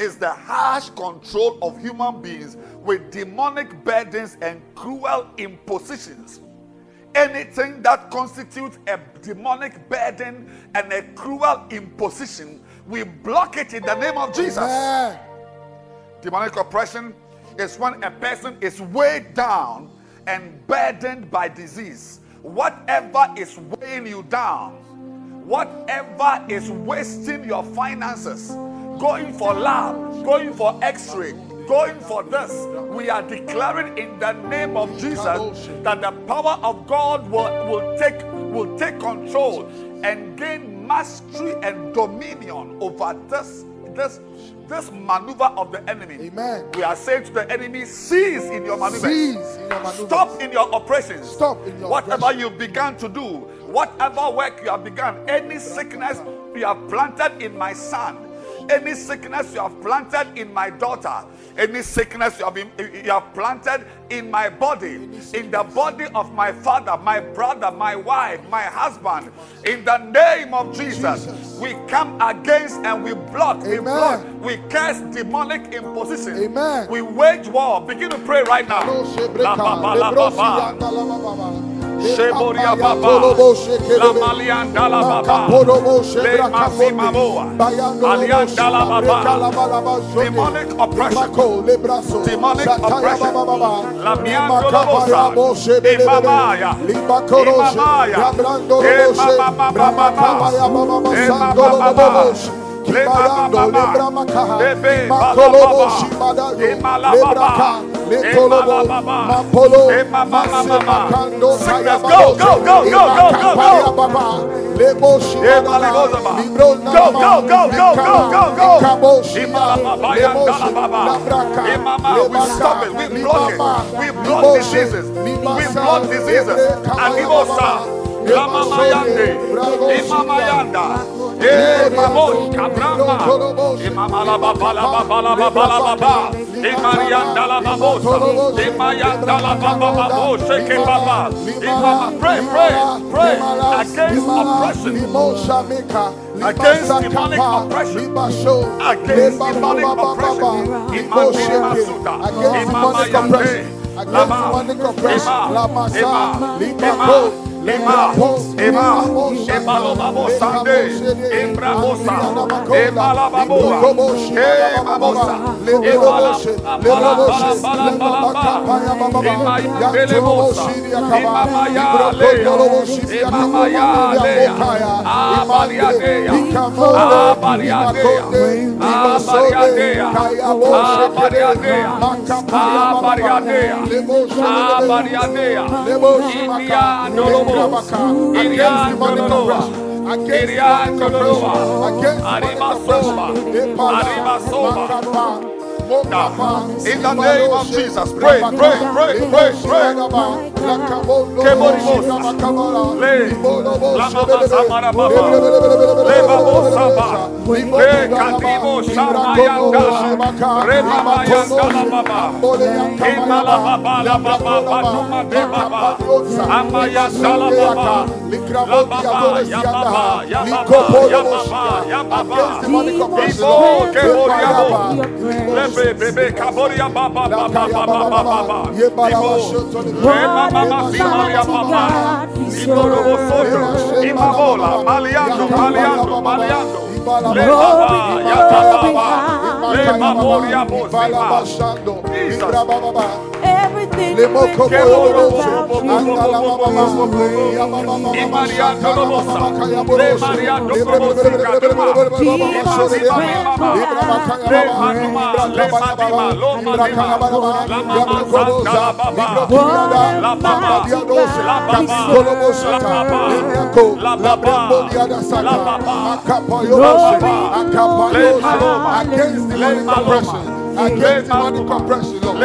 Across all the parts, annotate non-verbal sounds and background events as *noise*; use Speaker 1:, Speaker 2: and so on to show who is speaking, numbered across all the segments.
Speaker 1: is the harsh control of human beings with demonic burdens and cruel impositions. Anything that constitutes a demonic burden and a cruel imposition, we block it in the name of Jesus. Demonic oppression is when a person is weighed down and burdened by disease. Whatever is weighing you down, whatever is wasting your finances, going for lab, going for x ray, going for this, we are declaring in the name of Jesus that the power of God will, will, take, will take control and gain mastery and dominion over this, this, this maneuver of the enemy.
Speaker 2: Amen.
Speaker 1: We are saying to the enemy, cease in your maneuver.
Speaker 2: Cease in your maneuvers.
Speaker 1: Stop in your operations.
Speaker 2: Stop in your
Speaker 1: Whatever
Speaker 2: oppression.
Speaker 1: you've begun to do, whatever work you have begun, any sickness you have planted in my son, any sickness you have planted in my daughter, any sickness you have, been, you have planted in my body, in the body of my father, my brother, my wife, my husband, in the name of Jesus, we come against and we block, we
Speaker 2: Amen.
Speaker 1: block, we curse demonic imposition.
Speaker 2: Amen.
Speaker 1: We wage war. Begin to pray right now. La ba ba la ba ba. Sheboria Baba, La Malianda la Baba, Le Masima Moa, Alianda la Baba, demonic oppression, demonic La la Bosa, Mama Mama, Bebe Baba, Emalababa, Emalababa, Emamama, Sickness, go, go, go, go, go, go, go. Go, go, go, go, go, go, go. Imalababa, Yandalababa. Imama, we stop it, we block it, we block diseases, we block diseases. Animosa, Lamama Yande, Imama Yanda. Eh, Mamos, Cabrama, Imama la Baba, la Baba, la Baba, la Baba, Imarianda la Babosa, Imayanda la Baba, Babo, Baba, pray, pray, pray against oppression, against demonic oppression, against demonic oppression, Imani Masuda, Imama Ima, Ema, Ema, Ema lo babo sande, Embra bosa, Ema la baboa, Ema bosa,
Speaker 2: Against demonic oppression, against demonic oppression, against demonic oppression.
Speaker 1: In the name of Jesus, pray, pray, pray, pray, pray. Le, Lama Samara Baba, Le Babo Saba, Le Kadibo Samayanda, Re Mama Yanda La Baba, Ima La Baba, La Baba, Batuma De Baba, Amaya Sala Baba, La Baba, Ya Baba, Ya Baba, Ya Baba, Ya Baba, Ibo Kaboria Mama Simaria Soto, Imabola, Maliando, Maliando, Maliando, Le Baba, Ya Baba, Everything written about
Speaker 2: against the oppression demonic oppression, Lord.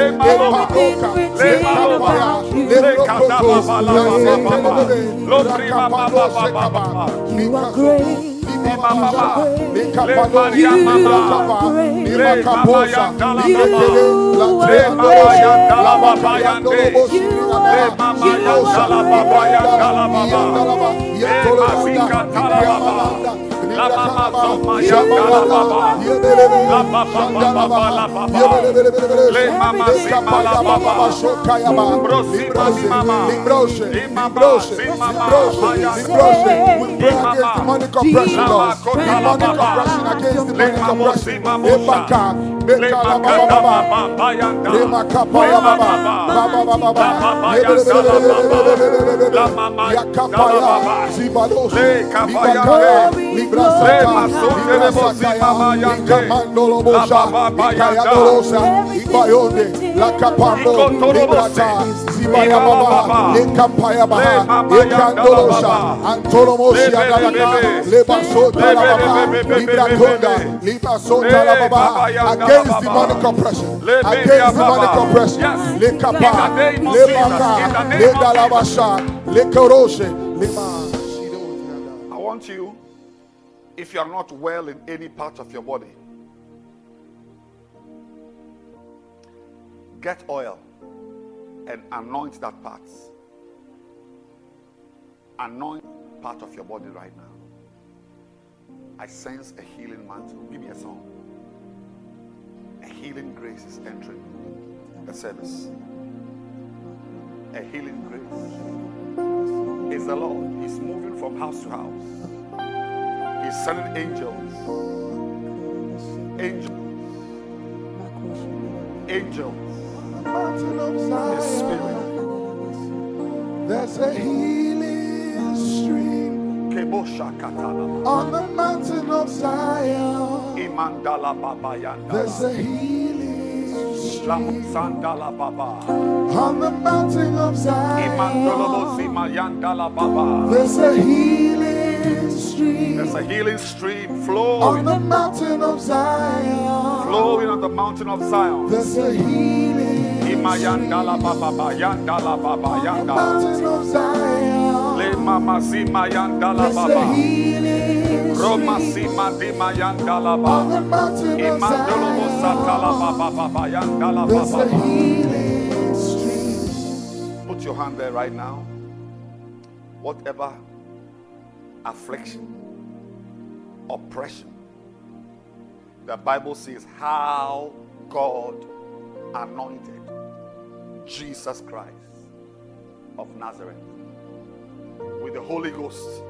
Speaker 1: You are great. You
Speaker 2: La mama
Speaker 1: You
Speaker 2: Libra la capando, librata, zibaya baba, le campaya baba, e candolosa, antolomosia galaka, le basota la baba, libra conda, libra sota la baba, against demonic oppression, against demonic oppression, le capa, le baka, le dalabasha, le corose, le I want you if you are not well in any part of your body, get oil and anoint that part. Anoint part of your body right now. I sense a healing mantle. Give me a song. A healing grace is entering the service. A healing grace is the Lord. He's moving from house to house. He's sending angels. Angels. Angels. His spirit. There's a healing stream on the mountain of Zion. There's a healing stream on the mountain of Zion. There's a healing stream. There's a healing stream flowing on the mountain of Zion. Flowing on the mountain of Zion. There's a healing baba yandala baba yandala. Mountain of Zion. Le mama sima yandala baba. Roma sima dima yandala baba. Imandolo bosatala baba baba yandala baba. There's a healing stream. Put your hand there right now. Whatever affliction, oppression. The Bible says how God anointed Jesus Christ of Nazareth with the Holy Ghost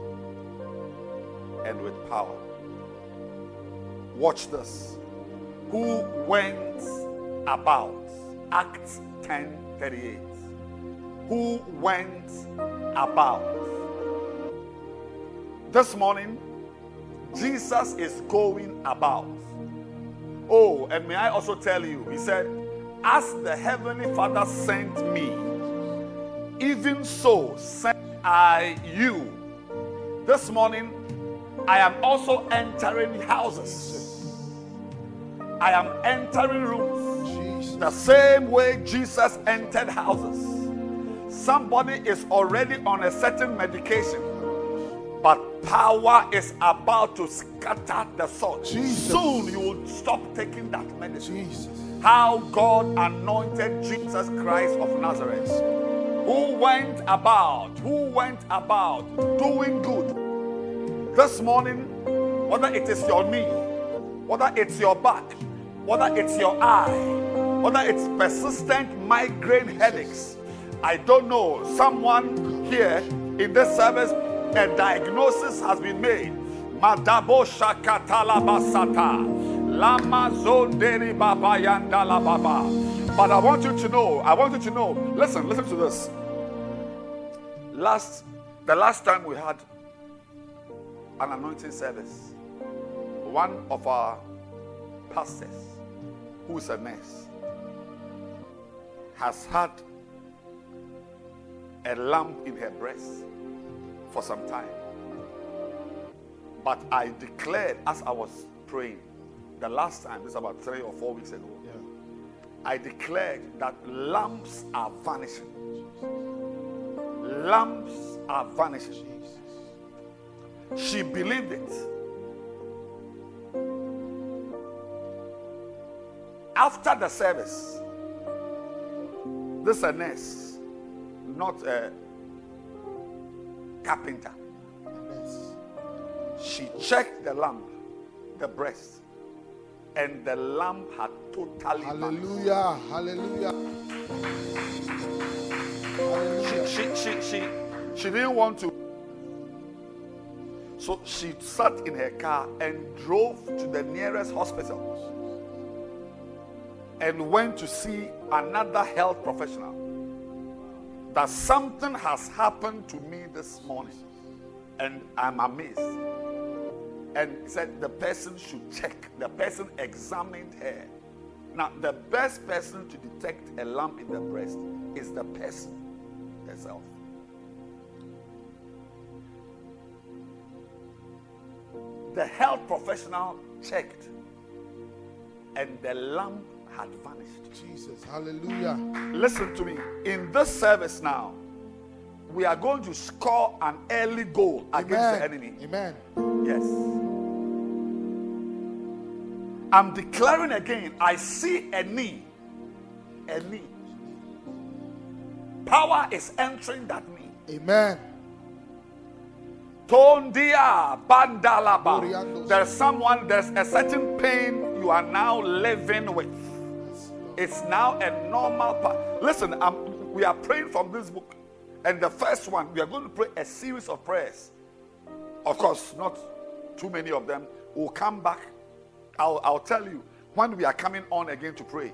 Speaker 2: and with power. Watch this. Who went about, Acts 10 38. Who went about this morning, Jesus is going about. Oh, and may I also tell you, he said, As the Heavenly Father sent me, even so sent I you. This morning, I am also entering houses. I am entering rooms. The same way Jesus entered houses. Somebody is already on a certain medication but power is about to scatter the. Jesus. Soon you will stop taking that medicine. Jesus. How God anointed Jesus Christ of Nazareth, who went about, who went about doing good. This morning, whether it is your knee, whether it's your back, whether it's your eye, whether it's persistent migraine headaches, I don't know. Someone here in this service a diagnosis has been made. Madabo shakatala basata. Lama zonderi baba yanda la baba. But I want you to know, I want you to know, listen, listen to this. Last, the last time we had an anointing service, one of our pastors, who is a nurse, has had a lump in her breast for some time. But I declared as I was praying the last time, this is about three or four weeks ago,
Speaker 1: Yeah.
Speaker 2: I declared that lamps are vanishing. Lamps are vanishing. She believed it. After the service, this is a nurse, not a carpenter. She checked the lump, the breast, and the lump had totally vanished.
Speaker 1: Hallelujah. Hallelujah. Hallelujah.
Speaker 2: She, she, she, she didn't want to. So she sat in her car and drove to the nearest hospital and went to see another health professional. That something has happened to me this morning, and I'm amazed. And said the person should check. The person examined her. Now, the best person to detect a lump in the breast is the person herself. The health professional checked, and the lump had vanished.
Speaker 1: Jesus. Hallelujah.
Speaker 2: Listen to me. In this service now, we are going to score an early goal against the enemy.
Speaker 1: Amen.
Speaker 2: Yes. I'm declaring again, I see a knee. A knee. Power is entering that knee.
Speaker 1: Amen.
Speaker 2: Tondia bandalaba. There's someone, there's a certain pain you are now living with. It's now a normal part. Listen, um, we are praying from this book. And the first one, we are going to pray a series of prayers. Of course, not too many of them. We'll come back. I'll, I'll tell you when we are coming on again to pray.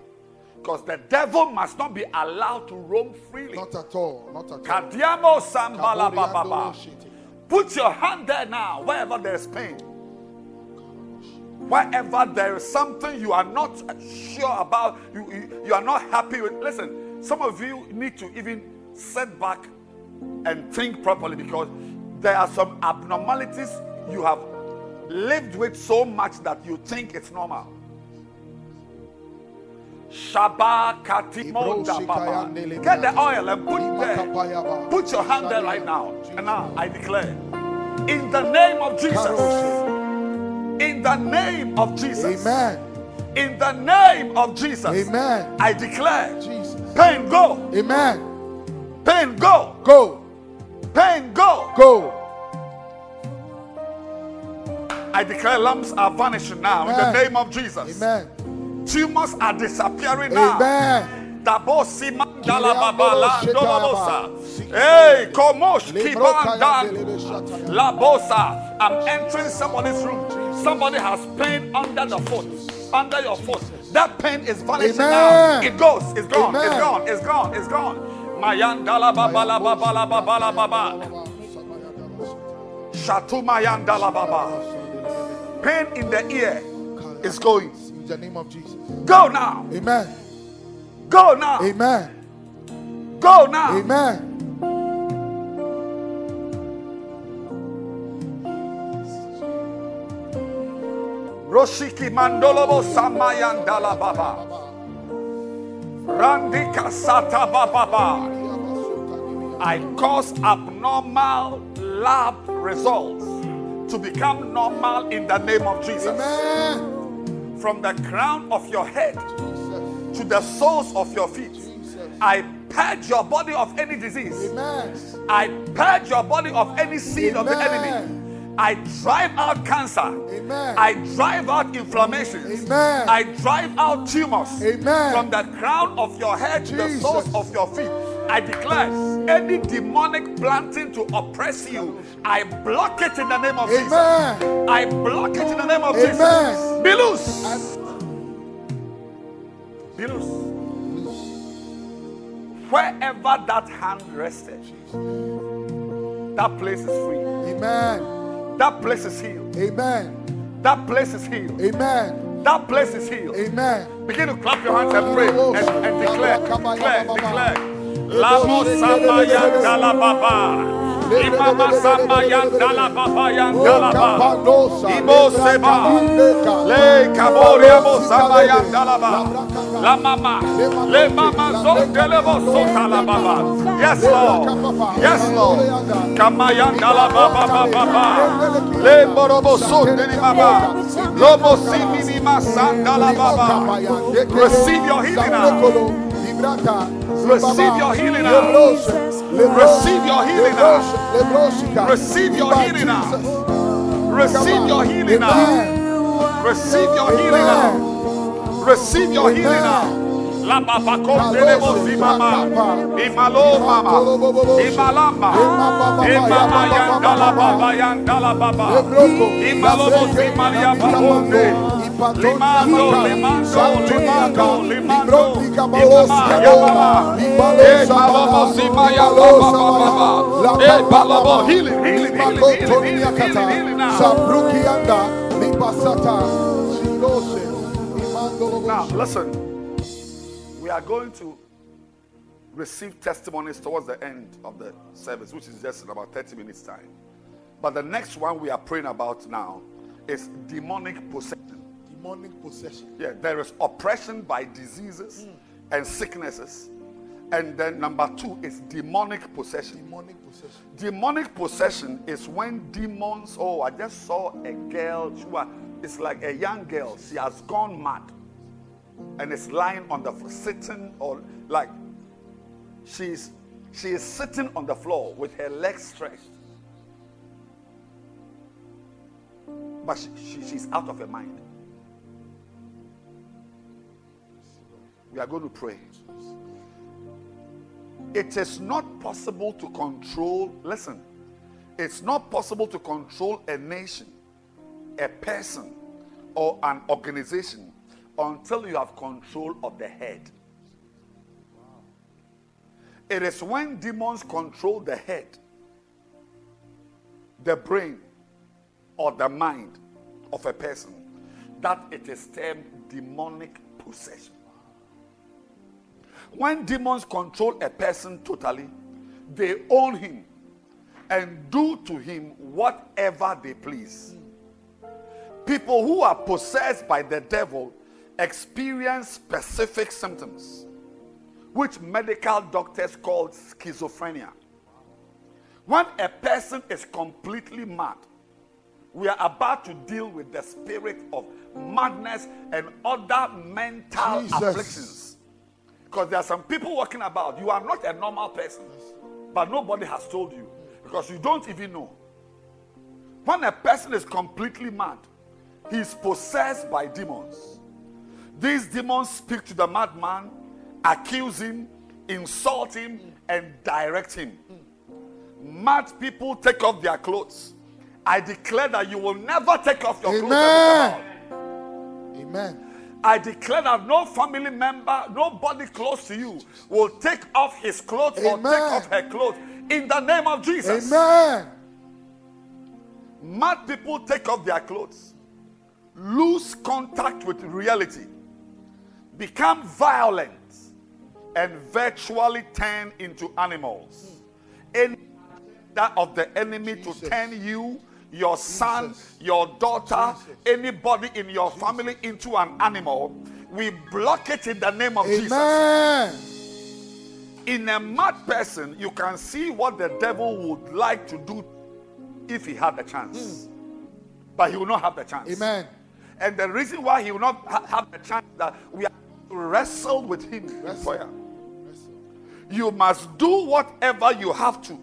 Speaker 2: Because the devil must not be allowed to roam freely.
Speaker 1: Not at all. Not at all.
Speaker 2: Put your hand there now, wherever there is pain. Wherever there is something you are not sure about, you, you, you are not happy with. Listen, some of you need to even sit back and think properly because there are some abnormalities you have lived with so much that you think it's normal. Shaba Katimonda Baba. Get the oil and put there. Put your hand there right now. And now I declare, in the name of Jesus, in the name of Jesus,
Speaker 1: Amen.
Speaker 2: in the name of Jesus,
Speaker 1: Amen.
Speaker 2: I declare,
Speaker 1: Jesus.
Speaker 2: pain go,
Speaker 1: Amen.
Speaker 2: pain go,
Speaker 1: Go.
Speaker 2: pain go.
Speaker 1: Go.
Speaker 2: I declare lumps are vanishing now in the name of Jesus.
Speaker 1: Amen.
Speaker 2: Tumors are disappearing now.
Speaker 1: Amen.
Speaker 2: Dabosi mandala babala
Speaker 1: Kiliandolo
Speaker 2: Hey, komosh
Speaker 1: Lebro kaya
Speaker 2: kibandan. Labosa. I'm entering somebody's room. Somebody has pain under the foot, under your foot. That pain is vanishing now. It goes. It's gone. It's
Speaker 1: Amen.
Speaker 2: gone. It's gone. It's gone. Mayandala babala babala babala baba. Shatumayandala baba. Pain in the ear is going.
Speaker 1: In the name of Jesus.
Speaker 2: Go now.
Speaker 1: Amen.
Speaker 2: Go now.
Speaker 1: Amen.
Speaker 2: Go now.
Speaker 1: Amen.
Speaker 2: Roshiki mandolobo samayandala baba. Randika sata baba. I cause abnormal lab results to become normal in the name of Jesus.
Speaker 1: Amen.
Speaker 2: From the crown of your head
Speaker 1: Jesus.
Speaker 2: to the soles of your feet,
Speaker 1: Jesus.
Speaker 2: I purge your body of any disease.
Speaker 1: Amen.
Speaker 2: I purge your body of any seed of the enemy. I drive out cancer.
Speaker 1: Amen.
Speaker 2: I drive out inflammations.
Speaker 1: Amen.
Speaker 2: I drive out tumors.
Speaker 1: Amen.
Speaker 2: From the crown of your head to the soles of your feet. I declare any demonic planting to oppress you, I block it in the name of
Speaker 1: Amen.
Speaker 2: Jesus. I block it in the name of
Speaker 1: Amen.
Speaker 2: Jesus. Be loose. Be loose. Wherever that hand rested, that place is free.
Speaker 1: Amen.
Speaker 2: That place is healed.
Speaker 1: Amen.
Speaker 2: That place is healed.
Speaker 1: Amen.
Speaker 2: That place is healed.
Speaker 1: Amen.
Speaker 2: Begin to clap your hands and pray and, and declare, declare, declare. Lamo dalababa. Imama samayan dalababa yan dalaba. Ibo seba. Le kaboria bo samayan dalaba. La mama. Le mama zon sota la baba. Yes, Lord. Yes, Lord. Kamayan dalababa baba. Le borobo son deli baba. Lobo simini masandala baba. Receive your healing now. Receive your healing now. Receive your healing now. Receive your healing now. Receive your healing now. Receive your healing now. Receive your healing now. La papa condelebo si mama. Imalo mama. Imalama. Imama yandala baba yandala baba. Imalobo si Maria babonde. Limando, limando, limando, limando. Imama yababa. Healing, healing, healing. Now, listen. We are going to receive testimonies towards the end of the service, which is just in about 30 minutes' time. But the next one we are praying about now is demonic possession.
Speaker 1: Demonic possession.
Speaker 2: Yeah, there is oppression by diseases hmm. and sicknesses. And then number two is demonic possession.
Speaker 1: Demonic possession.
Speaker 2: Demonic possession is when demons. Oh, I just saw a girl. She was, it's like a young girl. She has gone mad, and is lying on the sitting or like she's she is sitting on the floor with her legs stretched, but she, she, she's out of her mind. We are going to pray. It is not possible to control, listen, it's not possible to control a nation, a person, or an organization until you have control of the head. It is when demons control the head, the brain, or the mind of a person that it is termed demonic possession. When demons control a person totally, they own him and do to him whatever they please. People who are possessed by the devil experience specific symptoms, which medical doctors call schizophrenia. When a person is completely mad, we are about to deal with the spirit of madness and other mental
Speaker 1: Jesus.
Speaker 2: afflictions. Because there are some people walking about. You are not a normal person, but nobody has told you because you don't even know. When a person is completely mad, he is possessed by demons. These demons speak to the madman, accuse him, insult him, and direct him. Mad people take off their clothes. I declare that you will never take off your clothes. come out.
Speaker 1: Amen.
Speaker 2: I declare that no family member, nobody close to you will take off his clothes or take off her clothes in the name of Jesus.
Speaker 1: Amen.
Speaker 2: Mad people take off their clothes, lose contact with reality, become violent, and virtually turn into animals. Any that of the enemy to turn you, your son, your daughter, anybody in your family into an animal, we block it in the name of Jesus.
Speaker 1: Amen.
Speaker 2: In a mad person, you can see what the devil would like to do if he had the chance. Hmm. But he will not have the chance.
Speaker 1: Amen.
Speaker 2: And the reason why he will not ha- have the chance that we are to wrestle with him in
Speaker 1: Wrestle.
Speaker 2: You must do whatever you have to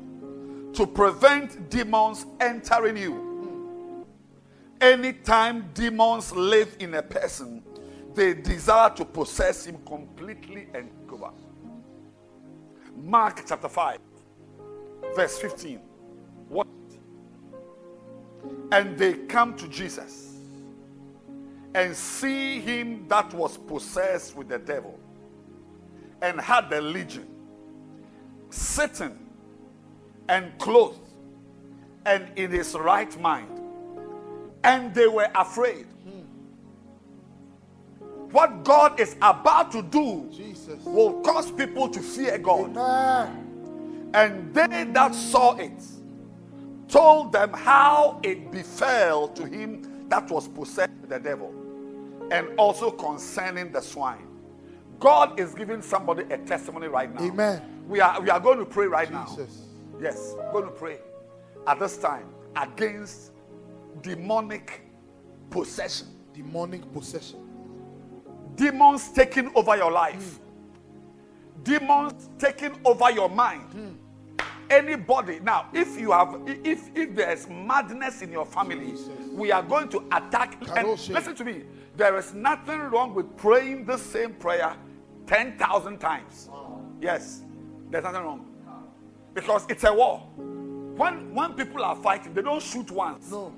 Speaker 2: to prevent demons entering you. Anytime demons live in a person, they desire to possess him completely and cover. Mark chapter 5. Verse 15. What? And they come to Jesus and see him that was possessed with the devil and had the legion sitting and clothed and in his right mind. And they were afraid. What God is about to do
Speaker 1: Jesus.
Speaker 2: will cause people to fear God.
Speaker 1: Amen.
Speaker 2: And they that saw it told them how it befell to him that was possessed with the devil, and also concerning the swine. God is giving somebody a testimony right now.
Speaker 1: Amen.
Speaker 2: We are we are going to pray right now. Yes, we're going to pray at this time against demonic possession.
Speaker 1: Demonic possession.
Speaker 2: demons taking over your life, demons taking over your mind. Anybody now, if you have, if if there's madness in your family,
Speaker 1: Jesus.
Speaker 2: we are going to attack. And listen to me, there is nothing wrong with praying the same prayer ten thousand times. Yes, there's nothing wrong because it's a war. When when people are fighting, they don't shoot once.
Speaker 1: No.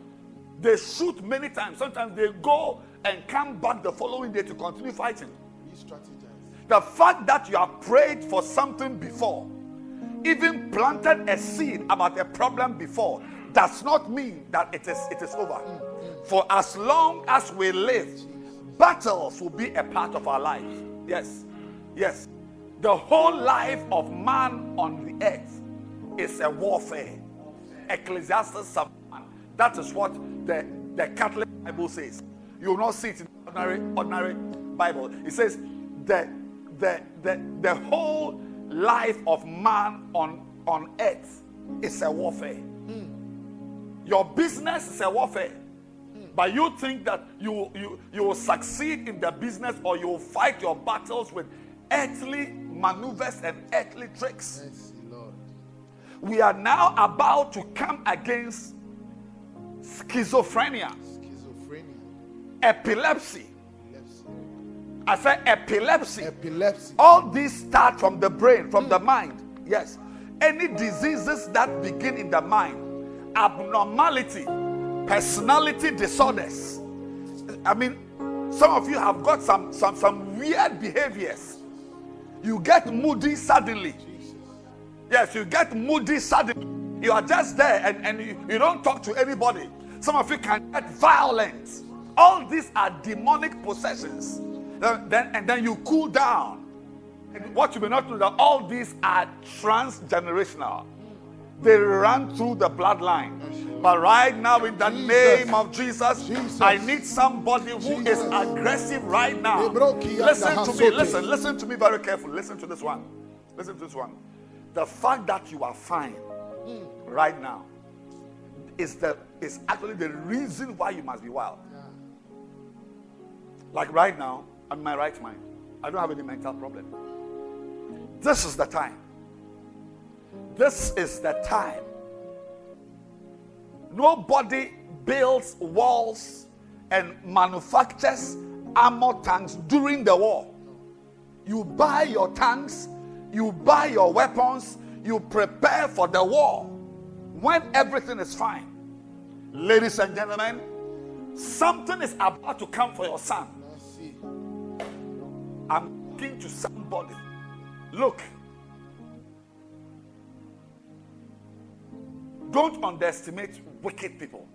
Speaker 2: They shoot many times. Sometimes they go and come back the following day to continue fighting. The fact that you have prayed for something before, even planted a seed about a problem before, does not mean that it is it is over. For as long as we live, battles will be a part of our life. Yes, yes. The whole life of man on the earth is a warfare. Ecclesiastes 7. That is what the, the Catholic Bible says. You will not see it in the ordinary, ordinary Bible. It says the, the, the, the whole life of man on, on earth is a warfare. Hmm. Your business is a warfare. Hmm. But you think that you, you, you will succeed in the business or you will fight your battles with earthly maneuvers and earthly tricks.
Speaker 1: Lord.
Speaker 2: We are now about to come against schizophrenia,
Speaker 1: Schizophrenia.
Speaker 2: epilepsy.
Speaker 1: Epilepsy.
Speaker 2: I said epilepsy.
Speaker 1: Epilepsy.
Speaker 2: All these start from the brain, from the hmm. mind. Yes. Any diseases that begin in the mind, abnormality, personality disorders. I mean, some of you have got some some some weird behaviors. You get moody suddenly. Yes, you get moody suddenly. You are just there and, and you, you don't talk to anybody. Some of you can get violent. All these are demonic possessions. Then, then- and then you cool down. And what you may not know that all these are transgenerational. They run through the bloodline. But right now, in the
Speaker 1: Jesus.
Speaker 2: name of Jesus,
Speaker 1: Jesus.
Speaker 2: I need somebody who is
Speaker 1: Jesus.
Speaker 2: aggressive right now. Listen to me. Listen, listen to me very carefully. Listen to this one. Listen to this one. The fact that you are fine hmm. right now is the is actually the reason why you must be wild. Like right now, I'm in my right mind. I don't have any mental problem. This is the time. This is the time. Nobody builds walls and manufactures armor tanks during the war. You buy your tanks, you buy your weapons, you prepare for the war when everything is fine. Ladies and gentlemen, something is about to come for your son. I'm talking to somebody. Look, don't underestimate wicked people.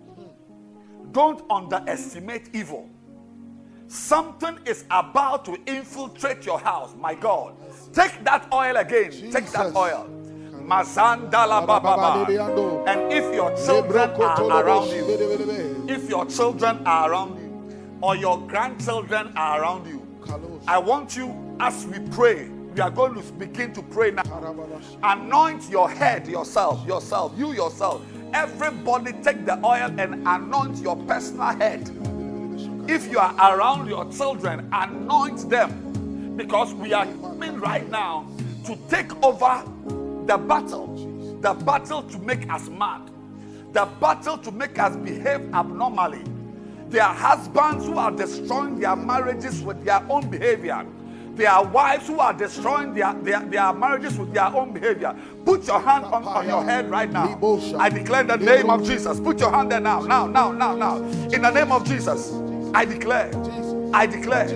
Speaker 2: Don't underestimate evil. Something is about to infiltrate your house. My God. Take that oil again. Take that
Speaker 1: Jesus.
Speaker 2: oil. And if your children are around you, if your children are around you, or your grandchildren are around you, I want you, as we pray, we are going to begin to pray now. Anoint your head yourself, yourself, you yourself. Everybody take the oil and anoint your personal head. If you are around your children, anoint them because we are coming right now to take over the battle. The battle to make us mad. The battle to make us behave abnormally. There are husbands who are destroying their marriages with their own behavior. There are wives who are destroying their, their, their marriages with their own behavior. Put your hand on, on your head right now. I declare the name of Jesus. Put your hand there now, now, now, now, now. In the name of Jesus, I declare, I declare,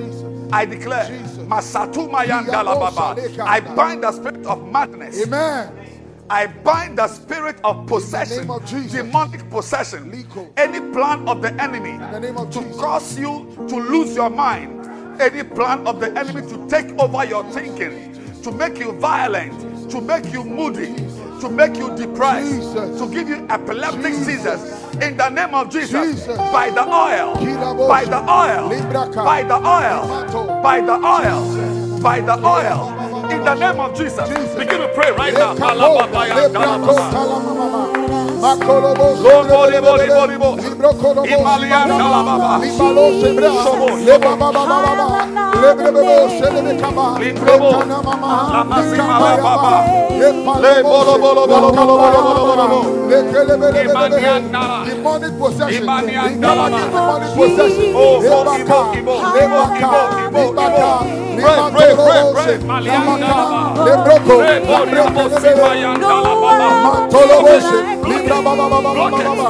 Speaker 2: I declare, Masatu. I bind the spirit of madness.
Speaker 1: Amen.
Speaker 2: I bind the spirit of possession,
Speaker 1: of
Speaker 2: demonic possession, any plan of the enemy to
Speaker 1: Jesus.
Speaker 2: cause you to lose your mind, any plan of the enemy to take over your thinking, to make you violent, to make you moody, to make you depressed,
Speaker 1: Jesus.
Speaker 2: to give you epileptic seizures. In the name of Jesus,
Speaker 1: Jesus.
Speaker 2: by the oil, by the oil, by the oil, by the oil, by the oil in the name of Jesus. Begin to pray right now.
Speaker 1: In
Speaker 2: Lebroco, Mantoloboshi,
Speaker 1: Libra Baba Baba Baba,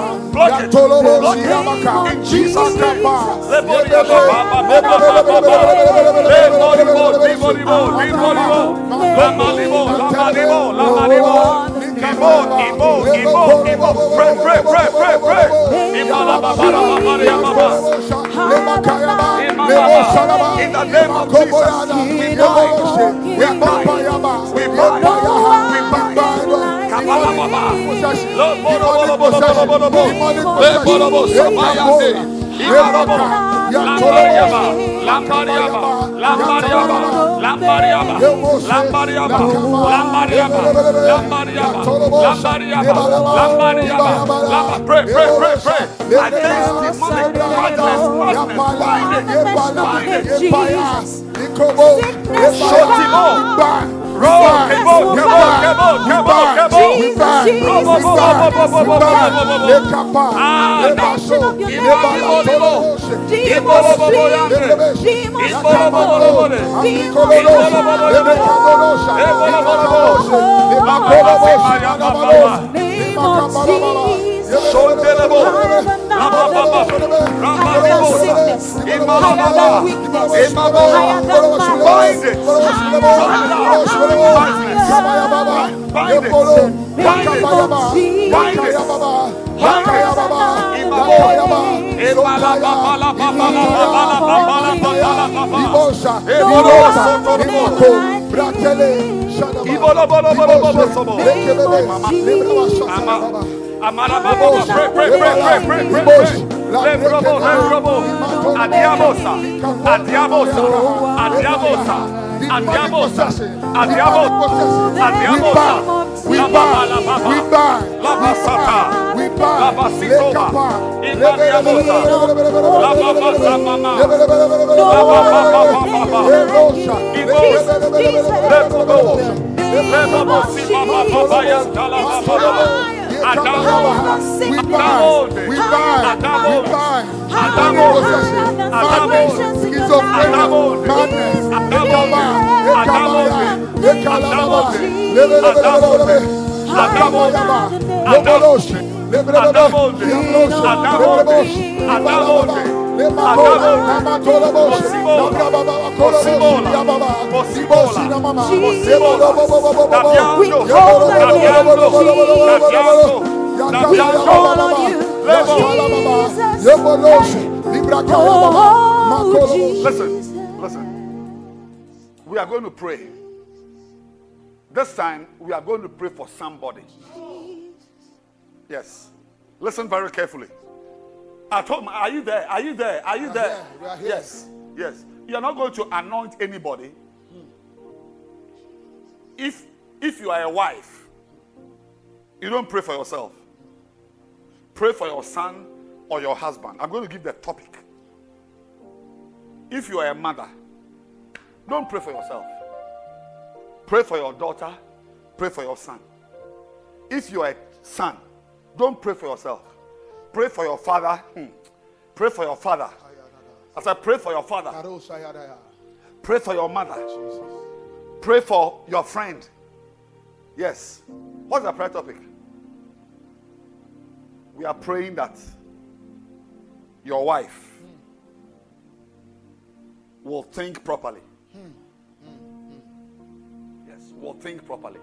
Speaker 2: Toloboshi,
Speaker 1: Yamaka,
Speaker 2: Jesus Kaba, Pray, pray, pray, pray, pray the name of Jesus, we bind, we bind, we bind, we bind. Kabala baba. Lambariaba, Lambariaba, Lambariaba, Lambariaba, Lambariaba, Lambariaba, Lambariaba, Lamba, pray, pray, pray, pray. Against demonic madness, madness, blindness, blindness,
Speaker 3: Jesus.
Speaker 2: Shut him up.
Speaker 3: Name of Jesus
Speaker 2: sickness, higher than weakness, higher than higher than
Speaker 1: we bind, we bind,
Speaker 2: Labasata,
Speaker 1: we we bind, we bind, we bind. Adamo, Adamo, schizophrenia, madness,
Speaker 3: Ekala, Ekala, Ekala, Levelelelelele,
Speaker 1: Adamo,
Speaker 3: Adamo, Adamo, Adamo, Adamo, Adamo, Adamo,
Speaker 2: Listen, listen. We are going to pray. This time, we are going to pray for somebody. Yes. Listen very carefully. At home, are you there? Are you there? Are you there?
Speaker 1: here. Are.
Speaker 2: Yes. Yes. You're not going to anoint anybody. Hmm. If if you are a wife, you don't pray for yourself. Pray for your son or your husband. I'm going to give the topic. If you are a mother, don't pray for yourself. Pray for your daughter, pray for your son. If you are a son, don't pray for yourself. Pray for your father. Hmm. Pray for your father. As I pray for your father, Pray for your mother. Pray for your friend. Yes. What's the prayer topic? We are praying that your wife will think properly. Yes, will think properly.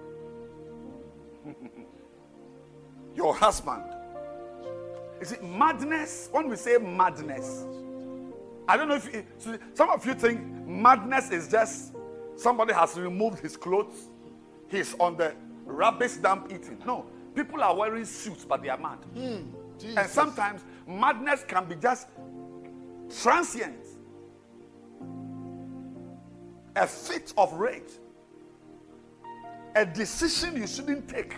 Speaker 2: *laughs* your husband. Is it madness? When we say madness, I don't know if it, some of you think madness is just somebody has removed his clothes, he's on the rubbish dump eating. No, people are wearing suits, but they are mad. Hmm, and sometimes madness can be just transient, a fit of rage, a decision you shouldn't take,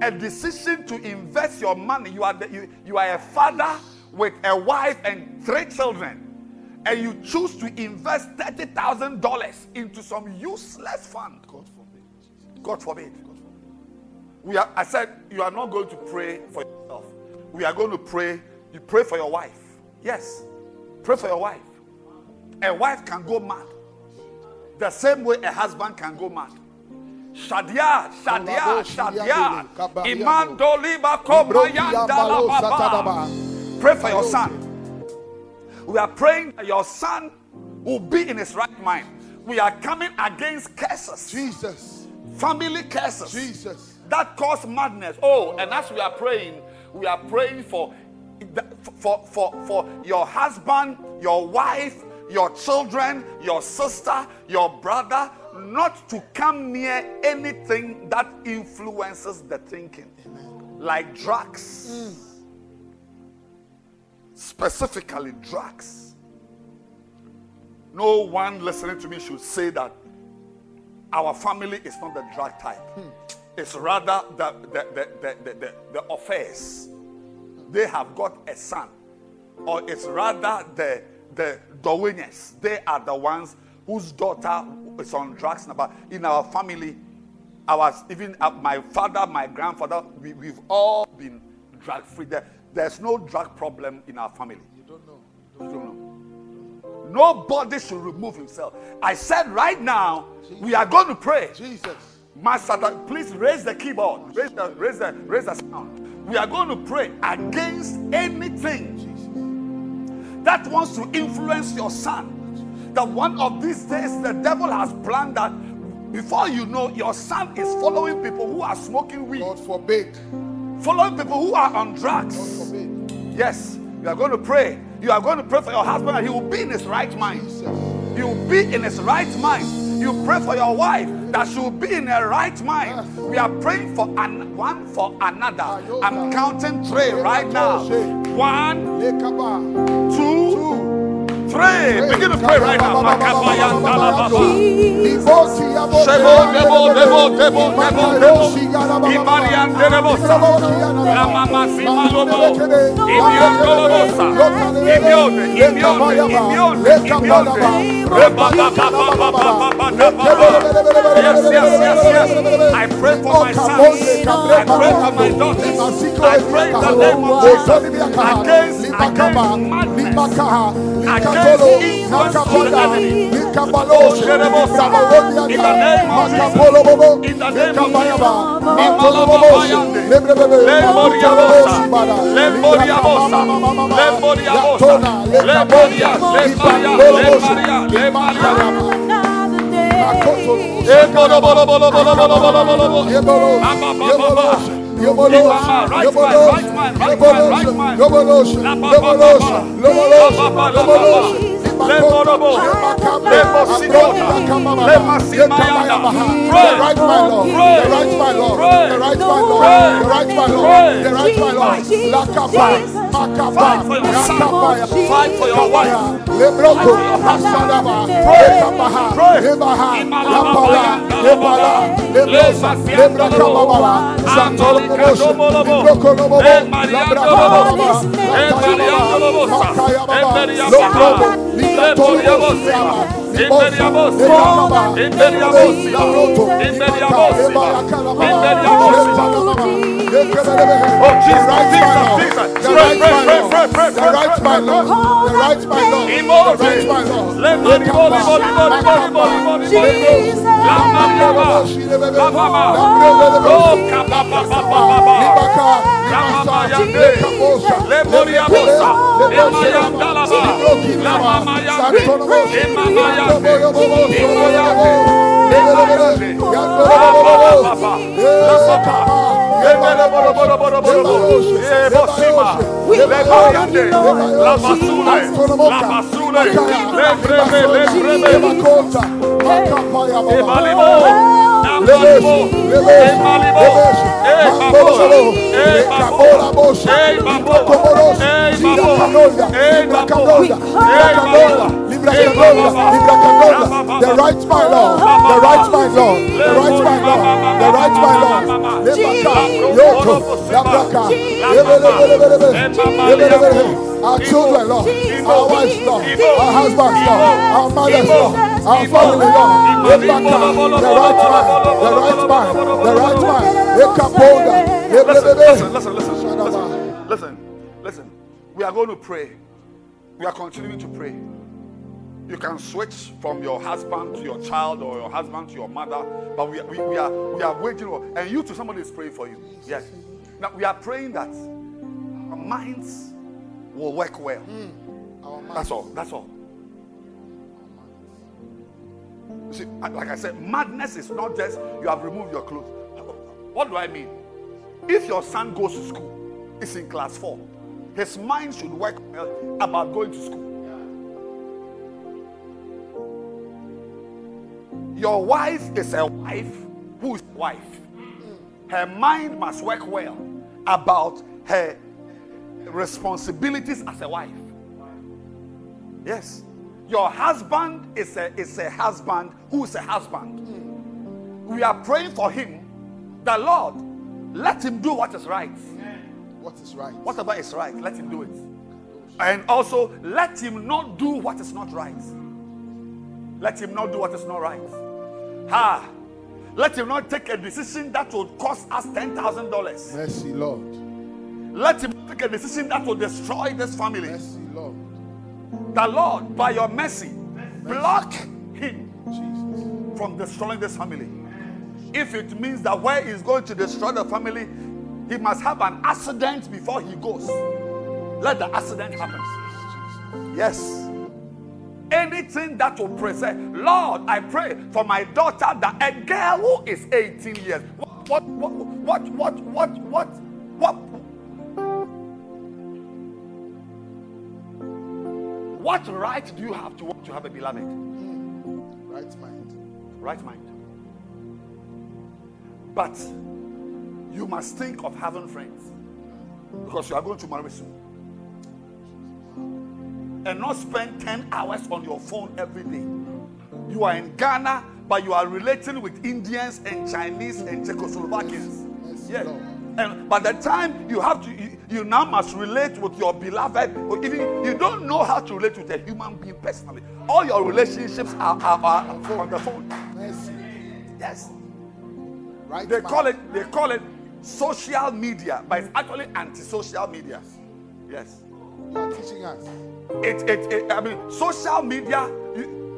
Speaker 2: a decision to invest your money. You are the, you, you are a father with a wife and three children. And you choose to invest thirty thousand dollars into some useless fund.
Speaker 1: God forbid.
Speaker 2: God forbid. We are, I said, you are not going to pray for yourself. We are going to pray. You pray for your wife. Yes. Pray for your wife. A wife can go mad. The same way a husband can go mad. Shadia, Shadia, Shadia. Iman doliba komayanda la baba. Pray for your son. We are praying that your son will be in his right mind. We are coming against curses,
Speaker 1: Jesus.
Speaker 2: family curses
Speaker 1: Jesus.
Speaker 2: that cause madness. Oh, and as we are praying, we are praying for for for for your husband, your wife, your children, your sister, your brother not to come near anything that influences the thinking. Like drugs. Specifically drugs. No one listening to me should say that our family is not the drug type. Hmm. It's rather the, the, the, the, the, the, the affairs. They have got a son. Or it's rather the, the Darwinians. They are the ones whose daughter is on drugs. But in our family, our, even uh, my father, my grandfather, we, we've all been drug free. There, there's no drug problem in our family.
Speaker 1: You don't know.
Speaker 2: You don't know. Nobody should remove himself. I said right now, we are going to pray.
Speaker 1: Jesus.
Speaker 2: Master, please raise the keyboard. Raise the, raise the, raise the sound. We are going to pray against anything that wants to influence your son. That one of these days the devil has planned that before you know, your son is following people who are smoking weed,
Speaker 1: God forbid.
Speaker 2: following people who are on drugs.
Speaker 1: God forbid.
Speaker 2: Yes, you are going to pray. You are going to pray for your husband and he will be in his right mind. He will be in his right mind. You pray for your wife that she will be in her right mind. We are praying for an, one for another. I'm counting three right now. One, two, three. Begin to pray right now. Shebo, debo, debo, debo, debo, debo. Imarian delebosa. La mama simalobo. Imion dolorosa. Imione, imione, imione, imione. Yes, yes, yes, yes. I pray for my sons. I pray for my daughters. I pray in the name of Jesus against, against madness, against influence of the enemy. Oh, Jerebosa. In the name of Jesus. In the name of Jesus. Imalababayande. Lemboriabosa. Lemboriabosa. Lemboriabosa. Lemboria. Lembaria. Lembaria. Lembaria.
Speaker 1: The right my Lord, right my Lord, right my Lord, right my Lord, right my Lord.
Speaker 2: Fight for your son.
Speaker 1: Rakabaya,
Speaker 2: Fight for your wife.
Speaker 1: Lebroko, Hasadaba, Lekabaha, Lebaha, Yapala, Lebala, Lebrosa, Lebrakababa, Santoloboshi, Lebrokolobo, Labrakababa, Makayababa, Lokrobo, Lekababa, Lebroto, Lebaka, Lebaya Kalababa, Lebakababa,
Speaker 2: Oh, Jesus, Jesus,
Speaker 1: Jesus,
Speaker 2: Jesus.
Speaker 1: The my Lord. The
Speaker 2: right
Speaker 1: my Lord. The right my Lord. The right my Lord.
Speaker 2: Let my body, body, body, body, body, body, body. La mama, la mama. Oh, kapa, kapa, kapa, kapa. La mama yande. Le body abosa. Le mama yanda la ba. La mama yande. Le we call on you, Lord Jesus. Hey, Hey,
Speaker 1: the rights, my Lord. The rights, my Lord. The rights, my Lord. The rights, my Lord. Lebaka, Yoko, Lebelebelebe. Our children, Lord. Our wives, Lord. Our husbands, Lord. Our mothers, Lord. Our family, Lord. Lebaka, the right man. The right man. The right man. Ekapoda.
Speaker 2: Listen,
Speaker 1: Lebelebe.
Speaker 2: listen, listen, listen, listen, listen, listen. We are going to pray. We are continuing to pray. You can switch from your husband to your child or your husband to your mother, but we, we, we are we are waiting for and you to somebody is praying for you. Yes. Now we are praying that our minds will work well. Hmm. That's all. That's all. You see, like I said, madness is not just you have removed your clothes. What do I mean? If your son goes to school, is in class four, his mind should work well about going to school. Your wife is a wife who is a wife. Her mind must work well about her responsibilities as a wife. Yes. Your husband is a, is a husband who is a husband. We are praying for him. The Lord, let him do what is right.
Speaker 1: What is right?
Speaker 2: Whatever is right, let him do it. And also, let him not do what is not right. Let him not do what is not right. Ha! Let him not take a decision that will cost us $10,000.
Speaker 1: Mercy, Lord.
Speaker 2: Let him take a decision that will destroy this family.
Speaker 1: Mercy, Lord.
Speaker 2: The Lord, by your mercy, block him
Speaker 1: Jesus.
Speaker 2: from destroying this family. If it means that where he's going to destroy the family, he must have an accident before he goes. Let the accident happen. Yes anything that will present, Lord, I pray for my daughter, that a girl who is 18 years. What, what, what, what, what, what, what, what, right do you have to to have a beloved? Hmm.
Speaker 1: Right mind.
Speaker 2: Right mind. But you must think of having friends because you are going to marry soon. And not spend 10 hours on your phone every day. You are in Ghana, but you are relating with Indians and Chinese and Czechoslovakians. Yes. And by the time you have to, you, you now must relate with your beloved, or even you don't know how to relate with a human being personally. All your relationships are, are, are on the phone. Yes.
Speaker 1: Right
Speaker 2: They call it they call it social media, but it's actually anti-social media. Yes.
Speaker 1: You are teaching us.
Speaker 2: It, it, it I mean social media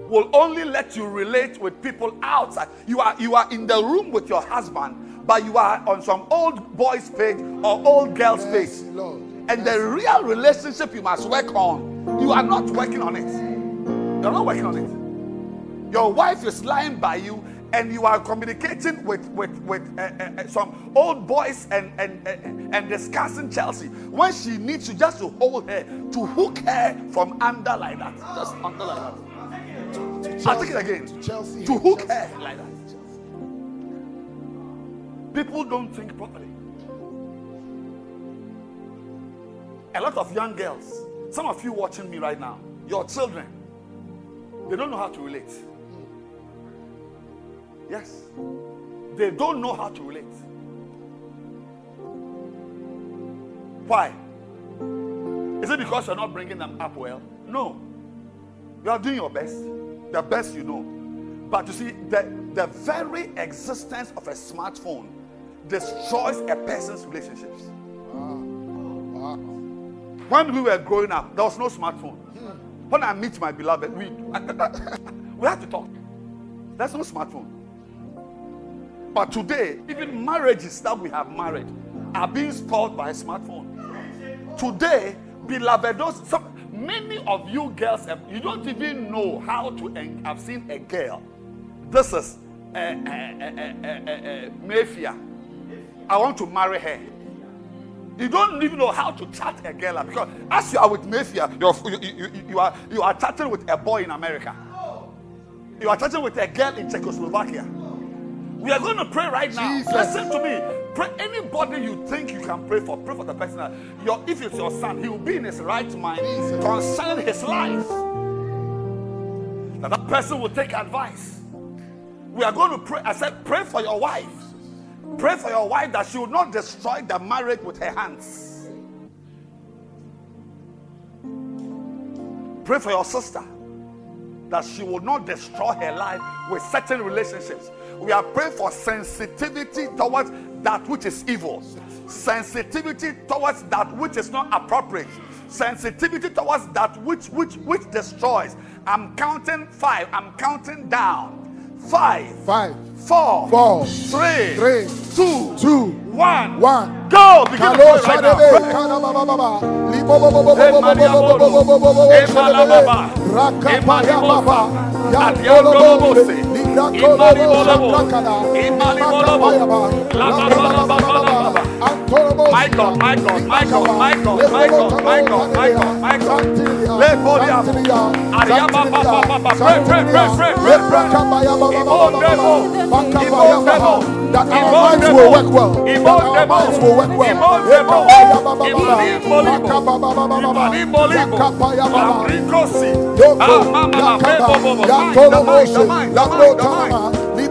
Speaker 2: will only let you relate with people outside. You are you are in the room with your husband, but you are on some old boys page or old girls page.
Speaker 1: Lord.
Speaker 2: And the real relationship you must work on, you are not working on it. You're not working on it. Your wife is lying by you, and you are communicating with with with uh, uh, some old boys and and uh, and discussing Chelsea when she needs you just to hold her, to hook her from under like that, just under like that. I'll take it again.
Speaker 1: To Chelsea.
Speaker 2: To hook her like that. People don't think properly. A lot of young girls, some of you watching me right now, your children, they don't know how to relate. Yes. They don't know how to relate. Why? Is it because you're not bringing them up well? No. You are doing your best, the best you know. But you see, the, the very existence of a smartphone destroys a person's relationships.
Speaker 1: Wow.
Speaker 2: When we were growing up, there was no smartphone. When I meet my beloved, we *laughs* we have to talk. There's no smartphone. But today, even marriages that we have married are being spoiled by smartphone. Today, beloved, those some, many of you girls, eh, you don't even know how to. I've seen a girl. This is uh, uh, uh, Mayfair. I want to marry her. You don't even know how to chat a girl because as you are with Mafia, you're, you, you, you, you are you are chatting with a boy in America. You are chatting with a girl in Czechoslovakia. We are going to pray right now.
Speaker 1: Jesus.
Speaker 2: Listen to me. Pray anybody you think you can pray for. Pray for the person. that- Your, if it's your son, he will be in his right mind
Speaker 1: Jesus.
Speaker 2: concerning his life. That that person will take advice. We are going to pray. I said, pray for your wife. Pray for your wife that she will not destroy the marriage with her hands. Pray for your sister that she will not destroy her life with certain relationships. We are praying for sensitivity towards that which is evil, sensitivity towards that which is not appropriate, sensitivity towards that which which which destroys. I'm counting five. I'm counting down. Five,
Speaker 1: Five,
Speaker 2: four,
Speaker 1: Four.
Speaker 2: three,
Speaker 1: Three.
Speaker 2: two,
Speaker 1: two,
Speaker 2: one.
Speaker 1: one.
Speaker 2: Go. Begin to pray right now. Pray.
Speaker 1: kana baba baba. Libo
Speaker 2: Imali
Speaker 1: Bolabo, Imali Bolabo,
Speaker 2: La Baba
Speaker 1: Baba
Speaker 2: Michael,
Speaker 1: Michael, Michael,
Speaker 2: Michael,
Speaker 1: Michael,
Speaker 2: God, my God, my God, my God, my God, my God. Pray for pray, pray, pray, pray, pray, pray. Evolve,
Speaker 1: evolve. That our minds will work well. That minds will work well.
Speaker 2: Yakaba, Yakaba, Yakaba, Yakaba, Yakaba,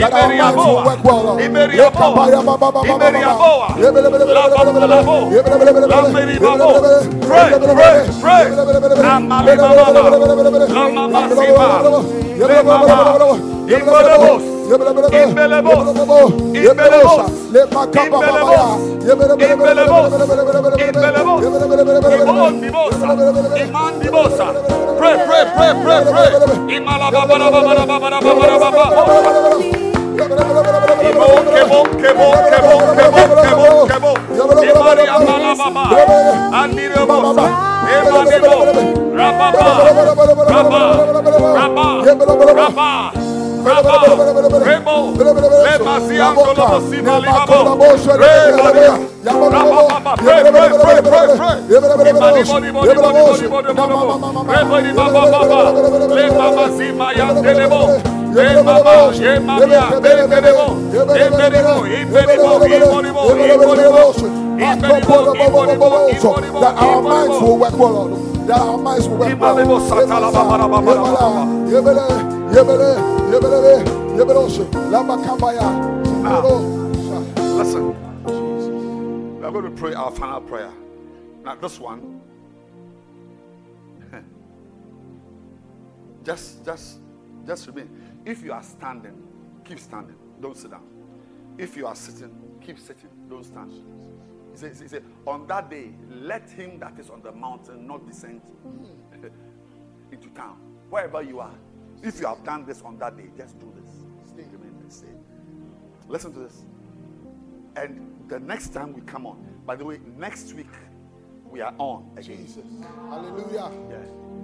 Speaker 1: That our minds will work well, Lord.
Speaker 2: Pray, pray, pray. Pray, pray, pray, pray, pray. Leba Zima Yandelebo,
Speaker 1: that our minds will work well, Lord. That our minds will work well.
Speaker 2: Listen, we are going to pray our final prayer. Now, this one, just, just, just remain. If you are standing, keep standing. Don't sit down. If you are sitting, keep sitting. Don't stand. He said, he said, on that day, let him that is on the mountain not descend *laughs* into town. Wherever you are, if you have done this on that day, just do this. Stay, remain stay. Listen to this. And the next time we come on, by the way, next week we are on again.
Speaker 1: Jesus. Hallelujah.
Speaker 2: Yeah,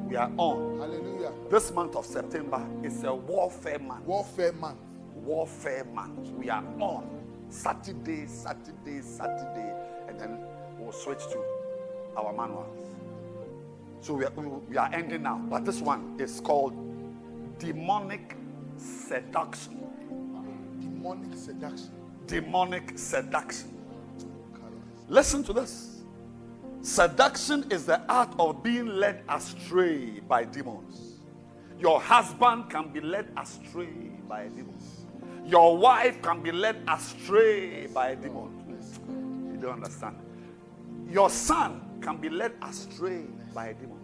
Speaker 2: we are on.
Speaker 1: Hallelujah.
Speaker 2: This month of September is a warfare month.
Speaker 1: Warfare month.
Speaker 2: Warfare month. We are on Saturday, Saturday, Saturday, and then we'll switch to our manuals. So we are, we are ending now, but this one is called demonic seduction.
Speaker 1: Demonic seduction.
Speaker 2: Demonic seduction. Listen to this. Seduction is the art of being led astray by demons. Your husband can be led astray by demons. Your wife can be led astray by a demon. You don't understand. Your son can be led astray by a demon.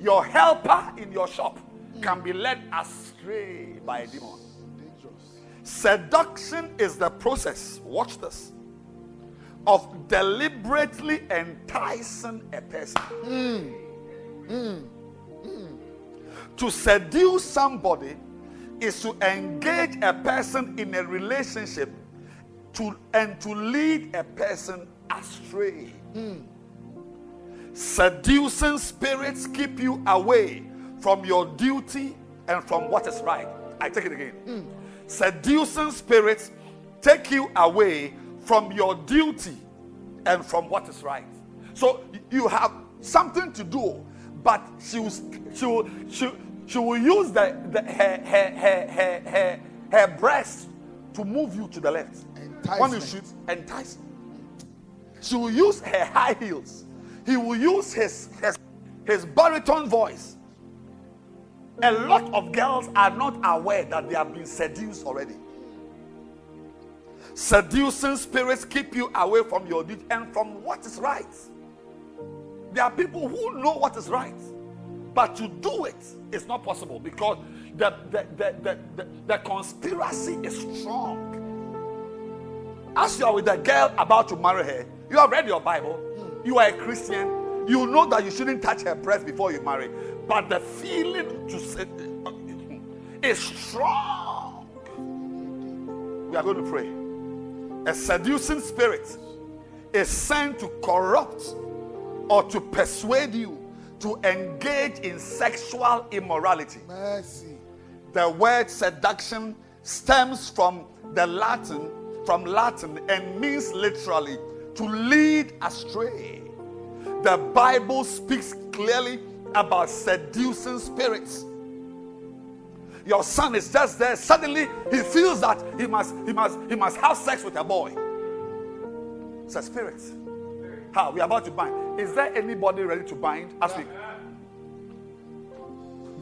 Speaker 2: Your helper in your shop can be led astray by a demon. Seduction is the process, watch this, of deliberately enticing a person. To seduce somebody is to engage a person in a relationship to and to lead a person astray. Seducing spirits keep you away from your duty and from what is right. I take it again. Hmm. Seducing spirits take you away from your duty and from what is right. So you have something to do, but she will, she will, she, she will use the, the her, her, her, her, her, her breast to move you to the left. When you
Speaker 1: Enticement.
Speaker 2: should entice. She will use her high heels. He will use his, his, his baritone voice. A lot of girls are not aware that they have been seduced already. Seducing spirits keep you away from your duty and from what is right. There are people who know what is right, but to do it is not possible because the, the, the, the, the, conspiracy is strong. As you are with a girl about to marry her, you have read your Bible, you are a Christian, you know that you shouldn't touch her breast before you marry, but the feeling to say uh, is strong. We are going to pray. A seducing spirit is sent to corrupt or to persuade you to engage in sexual immorality.
Speaker 1: Mercy.
Speaker 2: The word seduction stems from the Latin, from Latin, and means literally to lead astray. The Bible speaks clearly about seducing spirits. Your son is just there. Suddenly he feels that he must, he must, he must have sex with a boy. It's a spirit. How? We are about to bind. Is there anybody ready to bind as we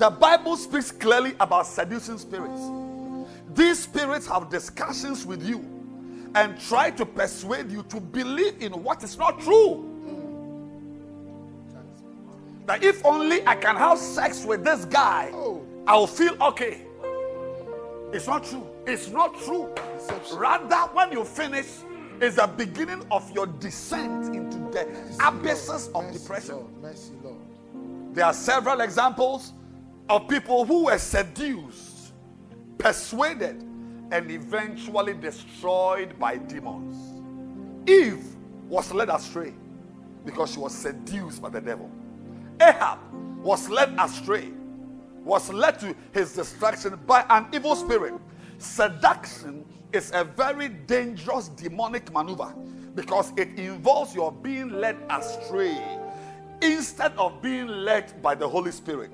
Speaker 2: the Bible speaks clearly about seducing spirits. These spirits have discussions with you and try to persuade you to believe in what is not true. That if only I can have sex with this guy,
Speaker 1: Oh.
Speaker 2: I'll feel okay. It's not true. It's not true. Rather, when you finish, is the beginning of your descent into the abysses of
Speaker 1: Mercy,
Speaker 2: depression.
Speaker 1: Lord. Mercy, Lord.
Speaker 2: There are several examples of people who were seduced, persuaded, and eventually destroyed by demons. Eve was led astray because she was seduced by the devil. Ahab was led astray, was led to his destruction by an evil spirit. Seduction is a very dangerous demonic maneuver because it involves your being led astray instead of being led by the Holy Spirit.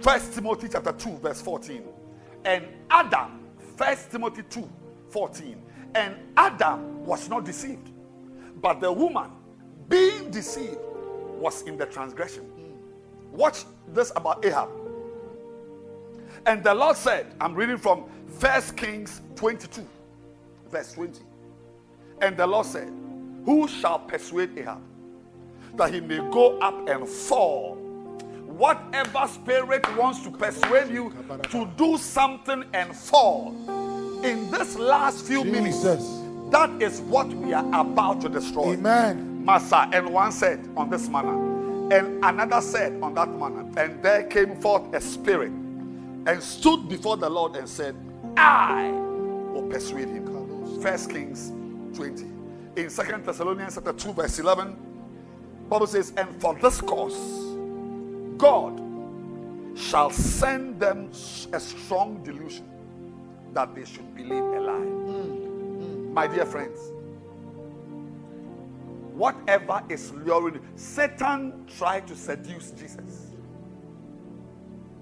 Speaker 2: First Timothy chapter 2, verse 14. And Adam, First Timothy 2, 14. And Adam was not deceived, but the woman, being deceived, was in the transgression. Watch this about Ahab. And the Lord said, I'm reading from First Kings 22, verse 20. And the Lord said, Who shall persuade Ahab that he may go up and fall? Whatever spirit wants to persuade you to do something and fall, in this last few minutes, that is what we are about to destroy.
Speaker 1: Amen.
Speaker 2: Master, and one said on this manner, and another said on that manner, and there came forth a spirit and stood before the Lord and said, I will persuade him. First Kings 20. In Second Thessalonians chapter 2, verse 11, Bible says, And for this cause, God shall send them a strong delusion that they should believe a lie. My dear friends, whatever is luring Satan tried to seduce Jesus.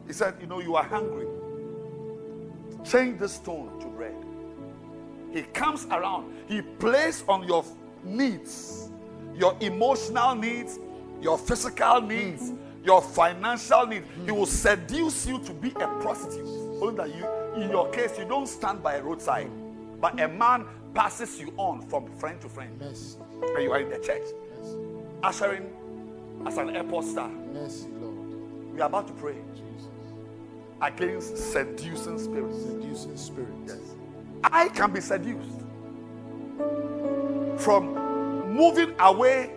Speaker 2: He said, You know, you are hungry. Change the stone to bread. He comes around, he plays on your needs, your emotional needs, your physical needs, mm-hmm. your financial needs. He mm-hmm. will seduce you to be a prostitute. Only that you, in your case, you don't stand by a roadside, but a man passes you on from friend to friend,
Speaker 1: Mercy.
Speaker 2: and you are in the church,
Speaker 1: Mercy.
Speaker 2: ushering as an airport star.
Speaker 1: Mercy, Lord.
Speaker 2: We are about to pray. Against seducing spirits.
Speaker 1: Seducing spirit.
Speaker 2: Yes. I can be seduced from moving away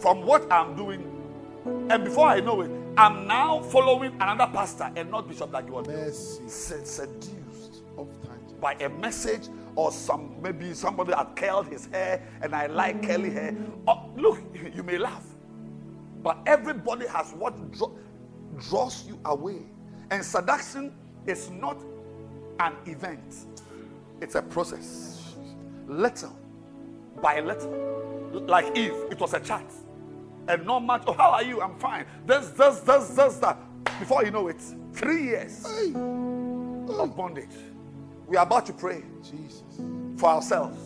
Speaker 2: from what I'm doing. And before I know it, I'm now following another pastor and not Bishop Dagiwon.
Speaker 1: Mercy.
Speaker 2: Se- seduced by a message or some maybe somebody had curled his hair and I like curly hair. Oh, look, you may laugh, but everybody has what draw, draws you away. And seduction is not an event, it's a process. Little by little, like Eve, it was a chat. And not much. Oh, how are you? I'm fine. This, this, this, this, that. Before you know it, three years
Speaker 1: Hey.
Speaker 2: of bondage. We are about to pray
Speaker 1: Jesus.
Speaker 2: for ourselves.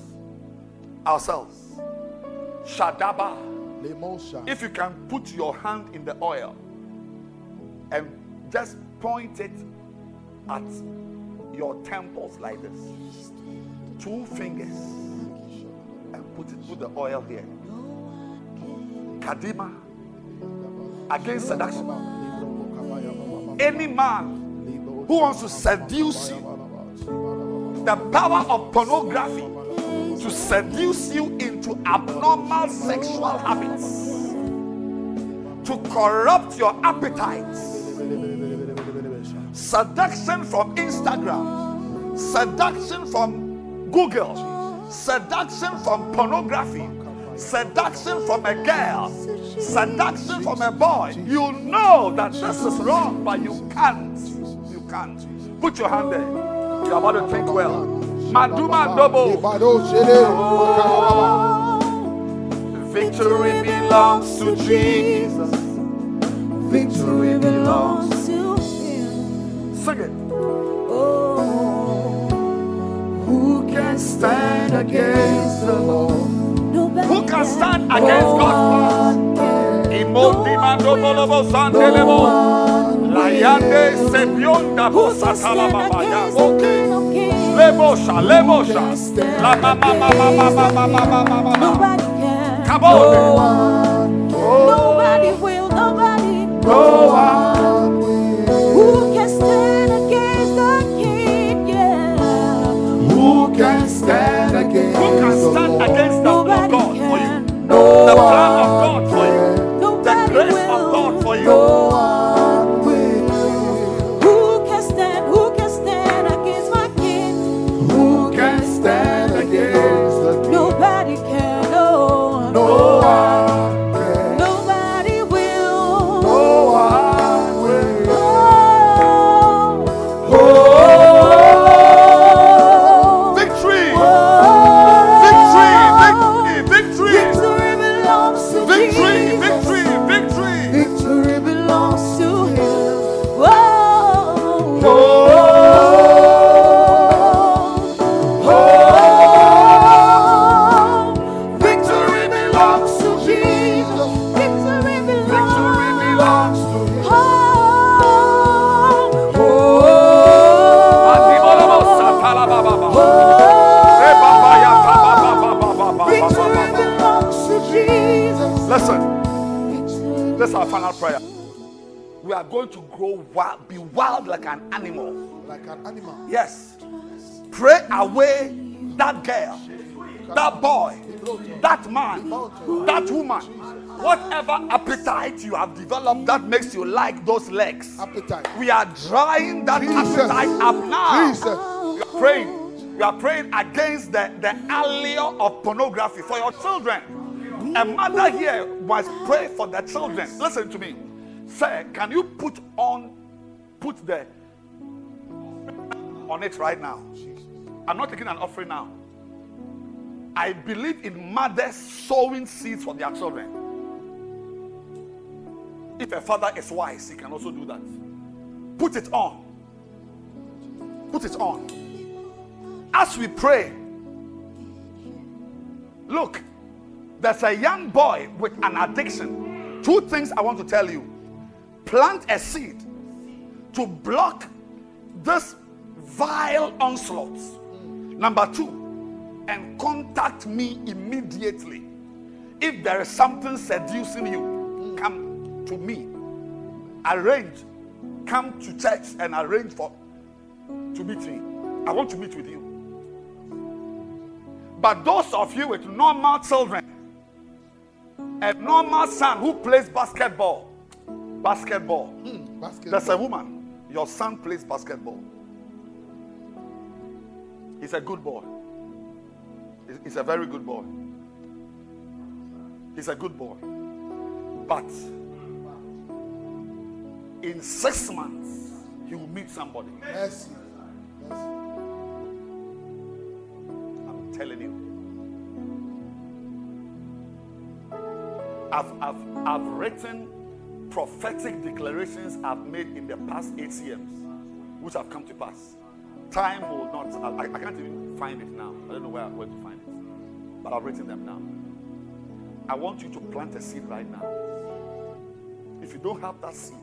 Speaker 2: Ourselves. Shadaba. If you can put your hand in the oil and just point it at your temples like this, two fingers, and put it put the oil here. Kadima against seduction. Any man who wants to seduce you, the power of pornography to seduce you into abnormal sexual habits, to corrupt your appetites. Seduction from Instagram, seduction from Google, seduction from pornography, seduction from a girl, seduction from a boy. You know that this is wrong, but you can't. You can't. Put your hand there. You're about to think well. Maduma
Speaker 1: shele.
Speaker 2: Victory belongs to Jesus. Victory belongs. Sing it.
Speaker 3: Oh,
Speaker 2: Who can stand against the Lord?
Speaker 3: nobody
Speaker 2: Who can stand against God's plan? Imoti mandobolobo sandelebo. Layande sepionda
Speaker 3: Who can
Speaker 2: posatala
Speaker 3: stand
Speaker 2: babaya.
Speaker 3: against the
Speaker 2: Okay.
Speaker 3: King of Kings?
Speaker 2: Lebosha, lebosha. La ma ma ma ma ma ma ma ma ma ma ma.
Speaker 3: Nobody can.
Speaker 2: Come on.
Speaker 3: No one. Nobody will. Nobody.
Speaker 2: Go on. We are drying that
Speaker 1: Jesus.
Speaker 2: appetite up now.
Speaker 1: Jesus.
Speaker 2: We are praying. We are praying against the, the allure of pornography for your children. A mother here must pray for the children. Listen to me. Sir, can you put on, put the on it right now? I'm not taking an offering now. I believe in mothers sowing seeds for their children. If a father is wise, he can also do that. Put it on. Put it on. As we pray, look, there's a young boy with an addiction. Two things I want to tell you plant a seed to block this vile onslaught. Number two, and contact me immediately. If there is something seducing you, come to me. Arrange, come to church and arrange for to meet me. I want to meet with you. But those of you with normal children, a normal son who plays basketball, basketball, hmm, hmm,
Speaker 1: Basket.
Speaker 2: there's a woman, your son plays basketball. He's a good boy. He's a very good boy. He's a good boy. But in six months, he will meet somebody.
Speaker 1: Mercy. Mercy.
Speaker 2: I'm telling you. I've, I've, I've written prophetic declarations I've made in the past eight years, which have come to pass. Time will not, I, I can't even find it now. I don't know where, where to find it. But I've written them now. I want you to plant a seed right now. If you don't have that seed,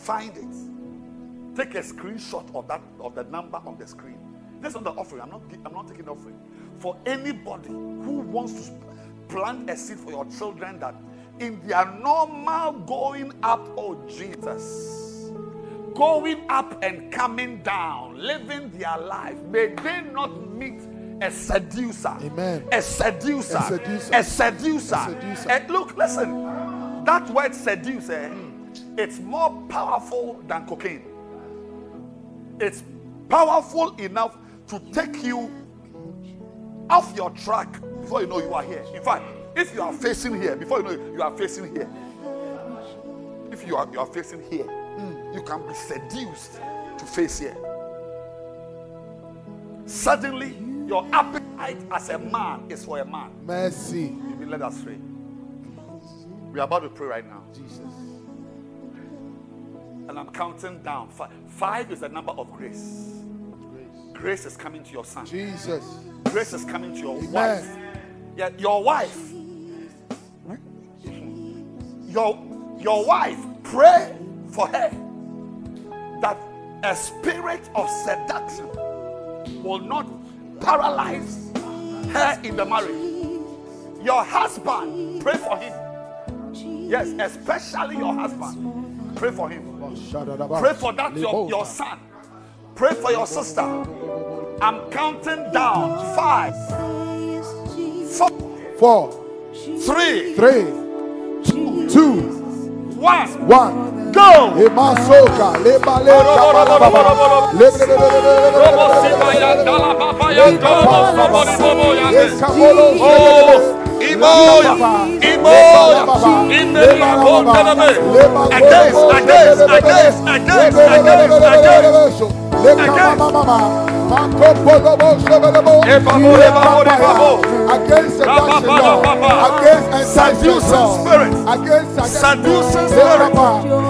Speaker 2: find it. Take a screenshot of that of the number on the screen. This is not the offering. I'm not. I'm not taking offering for anybody who wants to plant a seed for your children that in their normal going up, oh Jesus, going up and coming down, living their life, may they not meet a seducer.
Speaker 1: Amen.
Speaker 2: A seducer.
Speaker 1: A seducer.
Speaker 2: A seducer.
Speaker 1: A seducer.
Speaker 2: And look, listen. That word seducer. eh, it's more powerful than cocaine. It's powerful enough to take you off your track before you know you are here. In fact, if you are facing here, before you know you are facing here. If you are you are facing here, hmm, you can be seduced to face here. Suddenly, your appetite as a man is for a man.
Speaker 1: Mercy.
Speaker 2: You've been led astray. We are about to pray right now.
Speaker 1: Jesus.
Speaker 2: And I'm counting down. Five, five is the number of grace. Grace is coming to your son.
Speaker 1: Jesus.
Speaker 2: Grace is coming to your
Speaker 1: Amen.
Speaker 2: wife. Yeah, your wife. Your your wife. Pray for her that a spirit of seduction will not paralyze her in the marriage. Your husband, pray for him. Yes, especially your husband. Pray for him. Pray for that your, your son. Pray for your sister. I'm counting down. Five, four,
Speaker 1: Four,
Speaker 2: three,
Speaker 1: three, two,
Speaker 2: one.
Speaker 1: one.
Speaker 2: Go!
Speaker 1: Emasoka, lebale, kabalababa.
Speaker 2: Oh, Imoya, Imoya, Imela Kontanabe, against, against, against, against, against, against,
Speaker 1: against. Against against
Speaker 2: seducing
Speaker 1: spirits, against
Speaker 2: seducing spirits.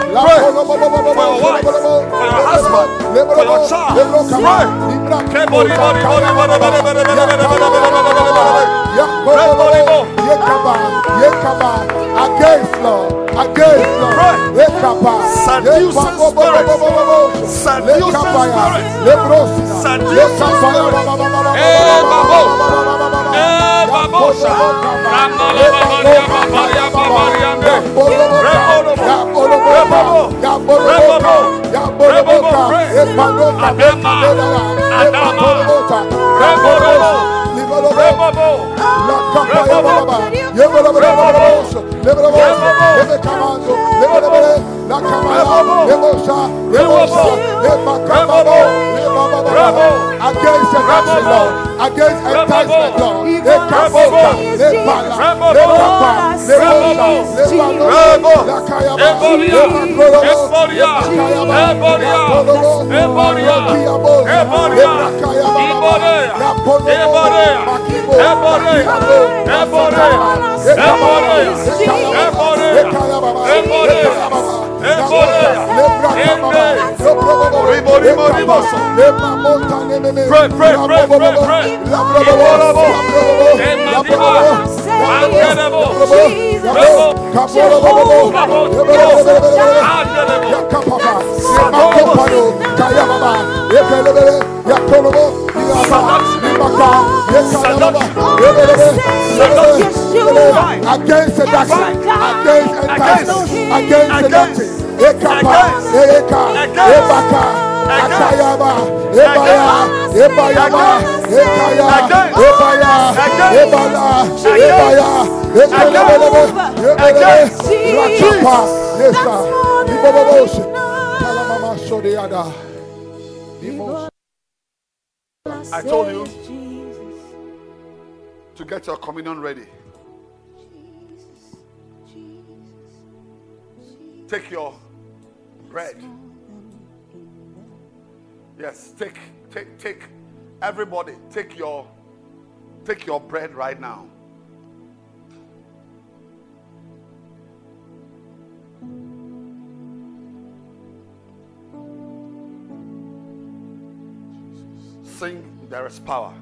Speaker 2: pray. For
Speaker 1: Lord. Lord.
Speaker 2: Eh. Eh, Rababosa, Ramalabaria Babaria Babaria, Rebobo, Rebobo, Rebobo, Rebobo, Adama, Adama, Rebobo, Rebobo, Rebobo, Rebobo, Rebobo, Rebobo, Rebobo,
Speaker 1: Against seduction, Lord. against enticement, Lord.
Speaker 3: All I
Speaker 1: Ekaboka,
Speaker 3: see is
Speaker 1: Lepala,
Speaker 3: Jesus.
Speaker 1: Lepapa,
Speaker 3: All I see
Speaker 1: Lebosha,
Speaker 3: is
Speaker 1: Lepano,
Speaker 2: Rebo.
Speaker 1: Lakayaba,
Speaker 2: Eboria.
Speaker 1: Lepakolobo,
Speaker 2: Eboria.
Speaker 1: Lepakayaba,
Speaker 2: Eboria.
Speaker 1: Lapolobo,
Speaker 2: Eboria.
Speaker 1: Lakiabo,
Speaker 2: Eboria.
Speaker 1: Lepakayaba,
Speaker 2: Iborea.
Speaker 1: Lapolobo,
Speaker 2: Eborea.
Speaker 1: Makibo,
Speaker 2: Eborea.
Speaker 1: Lakiabo,
Speaker 2: Eborea.
Speaker 1: Ekaba,
Speaker 2: Eborea.
Speaker 1: Ekaba,
Speaker 2: Eborea.
Speaker 1: Ekayaba,
Speaker 2: Eborea.
Speaker 1: Ekayaba,
Speaker 2: Eborea.
Speaker 1: Lebrakababa,
Speaker 2: Ende.
Speaker 1: Lebrobobo,
Speaker 2: Ribo, ribo, ribo.
Speaker 1: Ekaba, Lemamota, Nememe,
Speaker 2: Pray, pray, pray, pray, pray.
Speaker 1: Against seduction, against enticement, against seduction, Ekapa, Eka, Ebaka, Akayaba, Ebaya, Ebayaba, Ekaya, Ebaya, Ebala, Ebaya, Ebelebelebe, Ebelebe, Rakapa, Nesa, Iboboboshe, Kalamama Shodiada, Dimos.
Speaker 2: I told you to get your communion ready. Take your bread. Yes, take take take everybody take your take your bread right now. Sing there is power.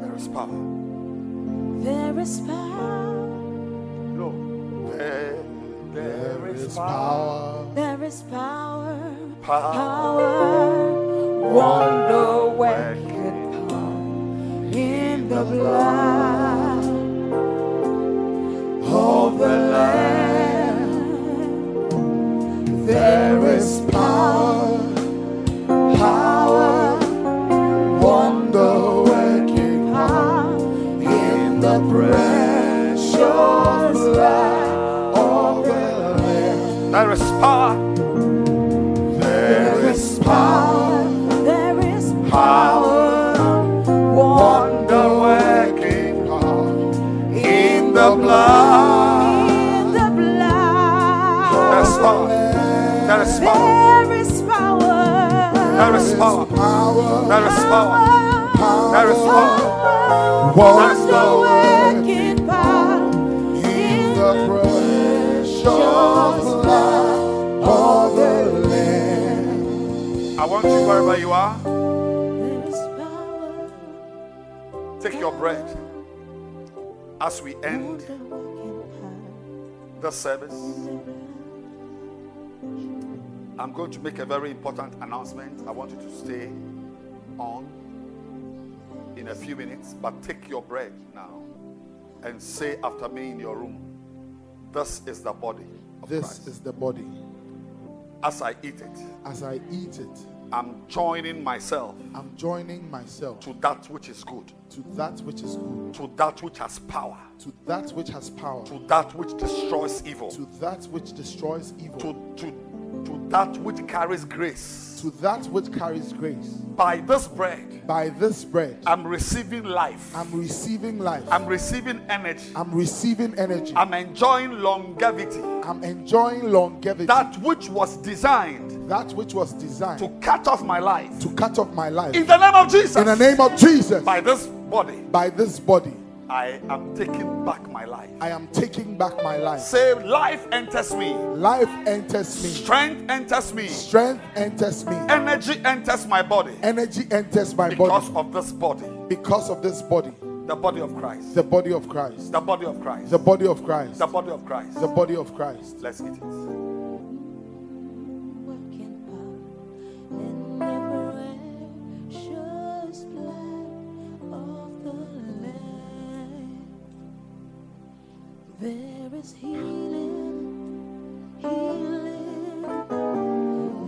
Speaker 2: There is power.
Speaker 3: There is power.
Speaker 2: No. There, there is power.
Speaker 1: power.
Speaker 3: There is power.
Speaker 2: Power.
Speaker 3: Power. Wonder working power in the blood of the Lamb. There is power. Power. Wonder working power in the precious
Speaker 2: There is power.
Speaker 3: There is power. There is power. Wonder
Speaker 2: working in the blood.
Speaker 3: in the blood.
Speaker 2: There is power. There is power.
Speaker 3: There is power.
Speaker 2: There is power.
Speaker 1: Power.
Speaker 2: There is power. There is power.
Speaker 3: Wonder working
Speaker 2: want you are,
Speaker 3: There is power.
Speaker 2: take your bread as we end
Speaker 3: Wonder working power.
Speaker 2: the service. I'm going to make a very important announcement. I want you to stay on in a few minutes, but take your bread now and say after me in your room, This is the body of
Speaker 1: This
Speaker 2: Christ.
Speaker 1: is the body.
Speaker 2: As I eat it,
Speaker 1: As I eat it,
Speaker 2: I'm joining myself
Speaker 1: I'm joining myself
Speaker 2: to that which is good,
Speaker 1: to that which is good,
Speaker 2: to that which has power,
Speaker 1: to that which has power,
Speaker 2: to that which destroys evil,
Speaker 1: to that which destroys evil,
Speaker 2: to, to, to that which carries grace.
Speaker 1: to that which carries grace.
Speaker 2: By this bread,
Speaker 1: By this bread,
Speaker 2: I'm receiving life.
Speaker 1: I'm receiving life.
Speaker 2: I'm receiving energy.
Speaker 1: I'm receiving energy.
Speaker 2: I'm enjoying longevity.
Speaker 1: I'm enjoying longevity.
Speaker 2: That which was designed
Speaker 1: that which was designed
Speaker 2: to cut off my life.
Speaker 1: to cut off my life.
Speaker 2: In the name of Jesus.
Speaker 1: In the name of Jesus,
Speaker 2: By this body,
Speaker 1: by this body,
Speaker 2: I am taking back my life.
Speaker 1: I am taking back my life.
Speaker 2: Say, life enters me,
Speaker 1: Life enters me,
Speaker 2: strength enters me,
Speaker 1: strength enters me,
Speaker 2: energy enters my body
Speaker 1: energy enters my
Speaker 2: because
Speaker 1: body
Speaker 2: of this body,
Speaker 1: because of this body,
Speaker 2: the body of Christ.
Speaker 1: the body of Christ,
Speaker 2: The body of Christ.
Speaker 1: the body of Christ,
Speaker 2: The body of Christ.
Speaker 1: the body of Christ.
Speaker 2: Let's eat it.
Speaker 3: There is healing, healing,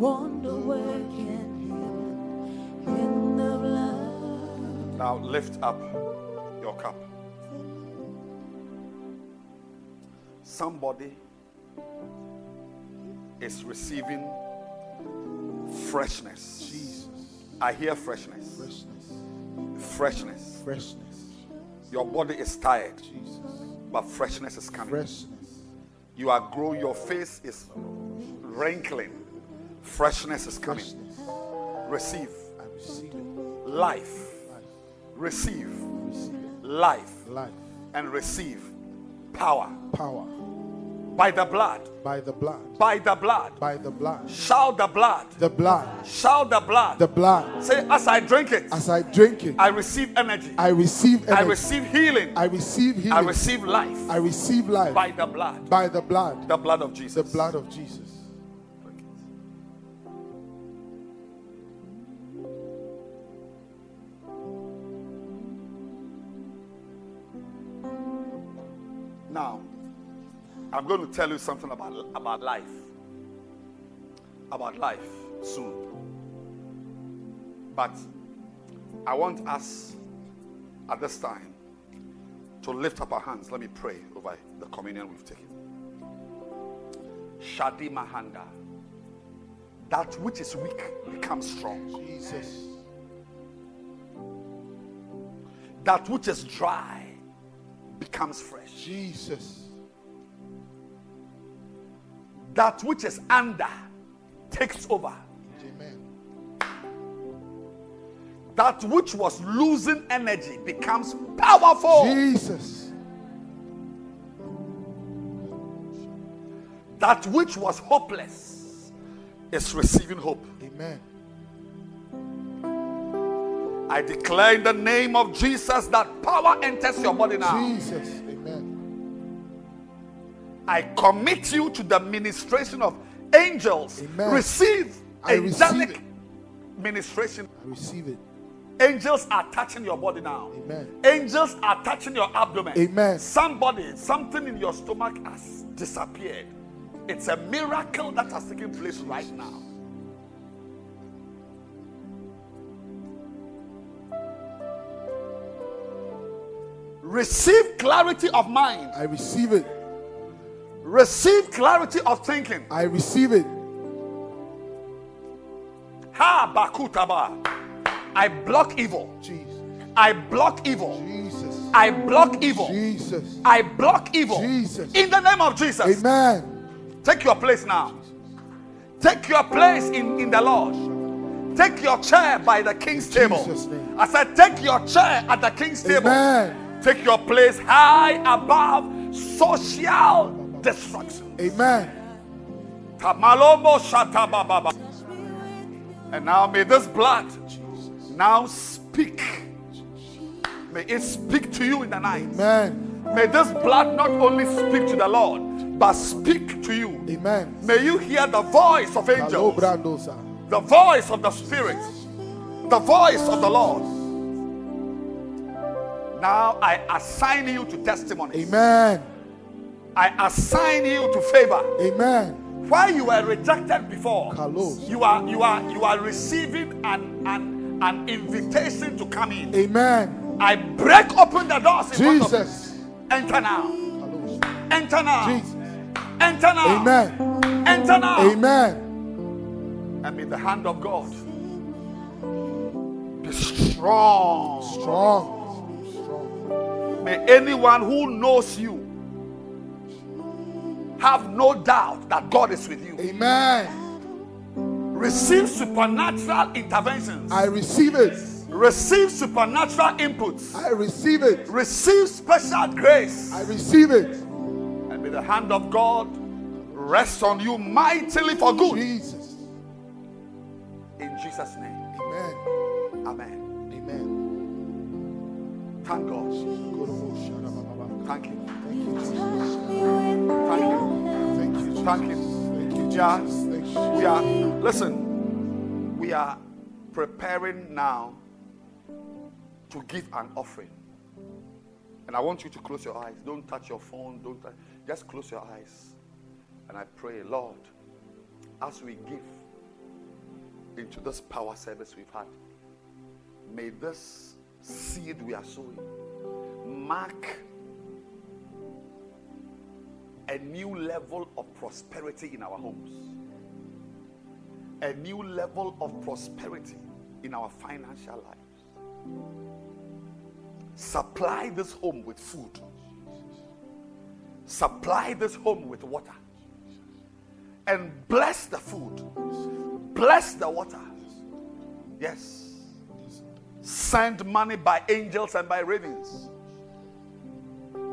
Speaker 3: wonder working healing in the blood.
Speaker 2: Now lift up your cup. Somebody is receiving Freshness.
Speaker 1: Jesus.
Speaker 2: I hear freshness.
Speaker 1: Freshness.
Speaker 2: Freshness.
Speaker 1: Freshness.
Speaker 2: Your body is tired,
Speaker 1: Jesus.
Speaker 2: But freshness is coming.
Speaker 1: Freshness.
Speaker 2: You are growing, your face is wrinkling. Freshness is coming.
Speaker 1: Freshness.
Speaker 2: Receive
Speaker 1: I receive
Speaker 2: life.
Speaker 1: Life.
Speaker 2: Receive
Speaker 1: Receive
Speaker 2: life
Speaker 1: Life.
Speaker 2: and receive power
Speaker 1: Power.
Speaker 2: By the blood.
Speaker 1: By the blood.
Speaker 2: By the blood.
Speaker 1: By the blood.
Speaker 2: Shout the blood.
Speaker 1: The blood.
Speaker 2: Shout the blood.
Speaker 1: The blood.
Speaker 2: Say, as I drink it,
Speaker 1: As I drink it,
Speaker 2: I receive energy.
Speaker 1: I receive energy.
Speaker 2: I receive healing.
Speaker 1: I receive healing.
Speaker 2: I receive life
Speaker 1: I receive life
Speaker 2: by the blood.
Speaker 1: by the blood.
Speaker 2: The blood of Jesus.
Speaker 1: The blood of Jesus.
Speaker 2: Now, I'm going to tell you something about, about life. About life soon. But I want us at this time to lift up our hands. Let me pray over the communion we've taken. Shadi Mahanda. That which is weak becomes strong.
Speaker 1: Jesus.
Speaker 2: That which is dry becomes fresh.
Speaker 1: Jesus.
Speaker 2: That which is under takes over.
Speaker 1: Amen.
Speaker 2: That which was losing energy becomes powerful.
Speaker 1: Jesus.
Speaker 2: That which was hopeless is receiving hope.
Speaker 1: Amen.
Speaker 2: I declare in the name of Jesus that power enters your body now.
Speaker 1: Jesus.
Speaker 2: I commit you to the ministration of angels.
Speaker 1: Amen.
Speaker 2: Receive
Speaker 1: I receive
Speaker 2: angelic
Speaker 1: it.
Speaker 2: ministration.
Speaker 1: I receive it.
Speaker 2: Angels are touching your body now.
Speaker 1: Amen.
Speaker 2: Angels are touching your abdomen.
Speaker 1: Amen.
Speaker 2: Somebody, something in your stomach has disappeared. It's a miracle that has taken place right now. Receive clarity of mind.
Speaker 1: I receive it.
Speaker 2: Receive clarity of thinking.
Speaker 1: I receive it.
Speaker 2: Ha bakutaba. I block evil.
Speaker 1: Jesus.
Speaker 2: I block evil.
Speaker 1: Jesus.
Speaker 2: I block evil.
Speaker 1: Jesus.
Speaker 2: I block evil.
Speaker 1: Jesus.
Speaker 2: In the name of Jesus.
Speaker 1: Amen.
Speaker 2: Take your place now. Take your place in, in the Lord. Take your chair by the king's table. I said, take your chair at the king's table. Take your place high above social destruction.
Speaker 1: Amen.
Speaker 2: And now may this blood now speak. May it speak to you in the night.
Speaker 1: Amen.
Speaker 2: May this blood not only speak to the Lord, but speak to you.
Speaker 1: Amen.
Speaker 2: May you hear the voice of angels, the voice of the Spirit, the voice of the Lord. Now I assign you to testimony.
Speaker 1: Amen.
Speaker 2: I assign you to favor.
Speaker 1: Amen.
Speaker 2: Why you were rejected before,
Speaker 1: Kalos.
Speaker 2: you are you are you are receiving an an, an invitation to come in.
Speaker 1: Amen.
Speaker 2: I break open the doors in front of
Speaker 1: Jesus.
Speaker 2: Enter now.
Speaker 1: Kalos.
Speaker 2: Enter now.
Speaker 1: Jesus.
Speaker 2: Enter now.
Speaker 1: Amen.
Speaker 2: Enter now.
Speaker 1: Amen.
Speaker 2: And may the hand of God be strong.
Speaker 1: Strong. Strong.
Speaker 2: May anyone who knows you have no doubt that God is with you.
Speaker 1: Amen.
Speaker 2: Receive supernatural interventions.
Speaker 1: I receive it.
Speaker 2: Receive supernatural inputs.
Speaker 1: I receive it.
Speaker 2: Receive special grace.
Speaker 1: I receive it.
Speaker 2: And may the hand of God rest on you mightily for good.
Speaker 1: Jesus.
Speaker 2: In Jesus' name.
Speaker 1: Amen.
Speaker 2: Amen.
Speaker 1: Amen.
Speaker 2: Thank God.
Speaker 1: Thank
Speaker 2: Thank you. Thank you.
Speaker 1: Thank you.
Speaker 2: Thank you.
Speaker 1: Thank you. Jesus.
Speaker 2: We are, listen, we are preparing now to give an offering. And I want you to close your eyes. Don't touch your phone. Don't touch, just close your eyes. And I pray, Lord, as we give into this power service we've had, may this seed we are sowing mark a new level of prosperity in our homes a new level of prosperity in our financial life. Supply this home with food. Supply this home with water. And bless the food. Bless the water. Yes. Send money by angels and by ravens.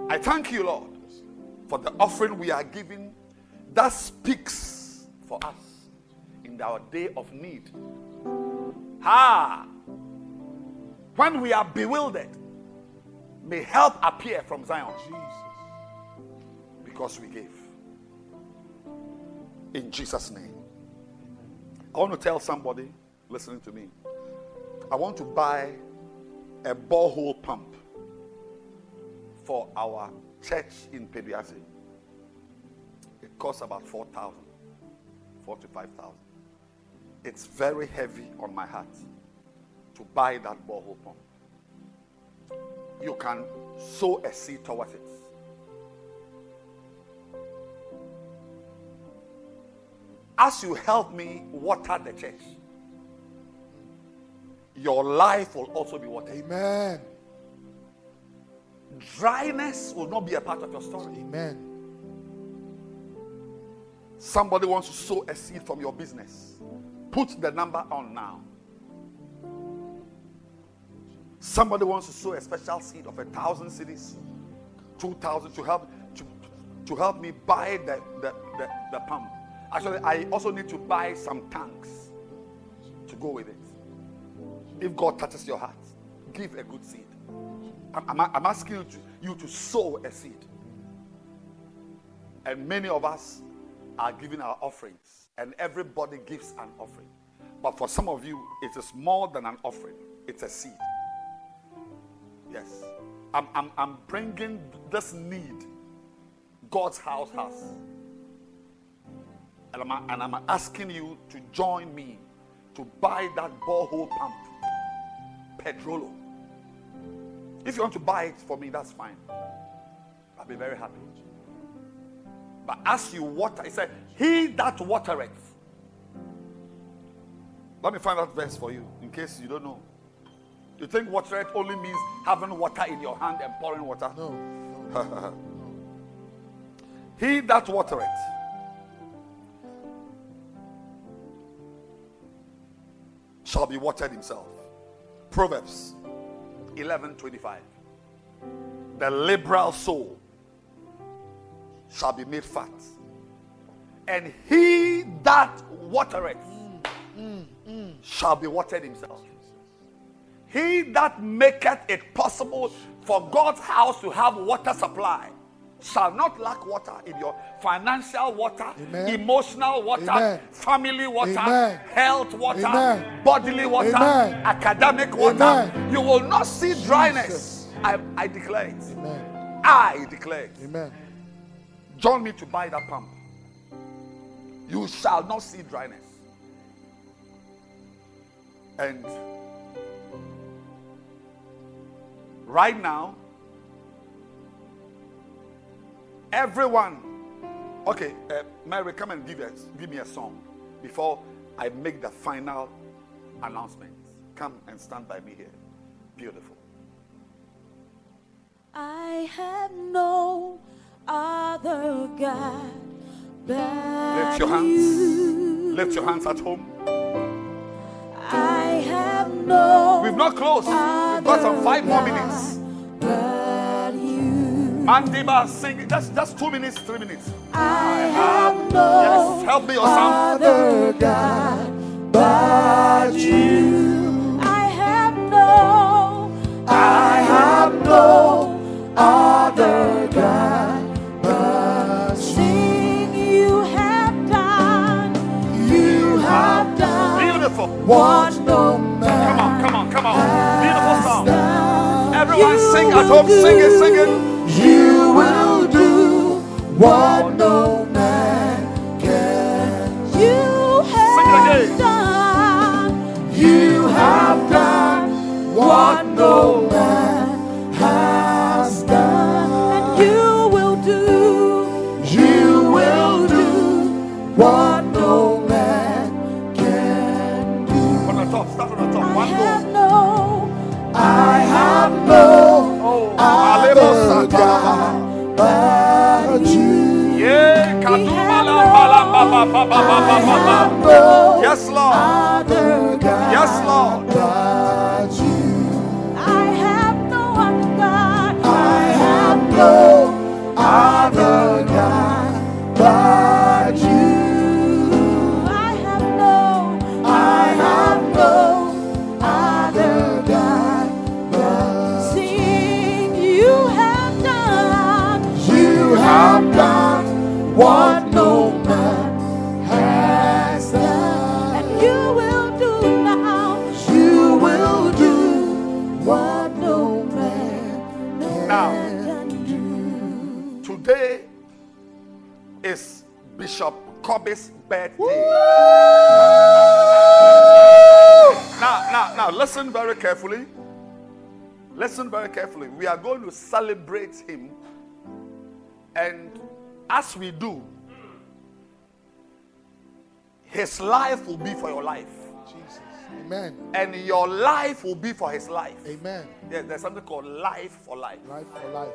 Speaker 2: I thank you, Lord, for the offering we are giving that speaks for us in our day of need. Ha! When we are bewildered, may help appear from Zion. Jesus. Because we gave. In Jesus' name. I want to tell somebody listening to me. I want to buy a borehole pump for our church in Peduase. It costs about 4,000, 45,000. It's very heavy on my heart to buy that borehole pump. You can sow a seed towards it. As you help me water the church, your life will also be watered.
Speaker 1: Amen.
Speaker 2: Dryness will not be a part of your story.
Speaker 1: Amen.
Speaker 2: Somebody wants to sow a seed from your business. Put the number on now. Somebody wants to sow a special seed of a thousand cedis, two thousand to help to, to help me buy the, the, the, the pump. Actually, I also need to buy some tanks to go with it. If God touches your heart, give a good seed. I'm, I'm, asking you to, you to sow a seed. And many of us are giving our offerings, and everybody gives an offering. But for some of you, it is more than an offering, it's a seed. Yes. I'm, I'm, I'm bringing this need God's house has. And I'm, and I'm asking you to join me to buy that borehole pump, Petrolo. If you want to buy it for me, that's fine. I'll be very happy. But as you water, it said, He that watereth. Let me find that verse for you in case you don't know. You think watereth only means having water in your hand and pouring water?
Speaker 1: No. no. *laughs*
Speaker 2: he that watereth shall be watered himself. Proverbs 11 25. The liberal soul shall be made fat, and he that watereth shall be watered himself. He that maketh it possible for God's house to have water supply shall not lack water in your financial water,
Speaker 1: Amen.
Speaker 2: emotional water,
Speaker 1: Amen.
Speaker 2: family water,
Speaker 1: Amen.
Speaker 2: health water, bodily water, academic water. You will not see dryness. I, I declare it.
Speaker 1: Amen.
Speaker 2: I declare it.
Speaker 1: Amen.
Speaker 2: Join me to buy that pump. You shall not see dryness. And right now, everyone, okay, uh, Mary, come and give, us, give me a song before I make the final announcement. Come and stand by me here. Beautiful.
Speaker 3: I have no other God but
Speaker 2: Lift your hands.
Speaker 3: you.
Speaker 2: Lift your hands at home.
Speaker 3: I have no
Speaker 2: We've not closed. We've got some five more minutes. Mandiba, sing. Just, just two minutes, three minutes.
Speaker 3: I have no
Speaker 2: Yes, help me, sound.
Speaker 3: other God but you. I have no, I have no other God but sing. You have done, you have done
Speaker 2: Beautiful.
Speaker 3: what no
Speaker 2: Come on, come on, come on. Beautiful song. Everyone sing at home. Sing it, sing it.
Speaker 3: You will do what no man can. You have done. You have done what no man
Speaker 2: Lord. Yes, Lord.
Speaker 1: but you.
Speaker 3: I have no other God.
Speaker 1: I have no other God but you.
Speaker 3: I have no.
Speaker 1: I have no other God but
Speaker 3: Sing, you have done.
Speaker 1: you. Have done what
Speaker 2: Birthday. Now, now, now, listen very carefully. Listen very carefully. We are going to celebrate him. And as we do, his life will be for your life.
Speaker 1: Jesus. Amen.
Speaker 2: And your life will be for his life.
Speaker 1: Amen.
Speaker 2: There- there's something called life for life.
Speaker 1: Life for life.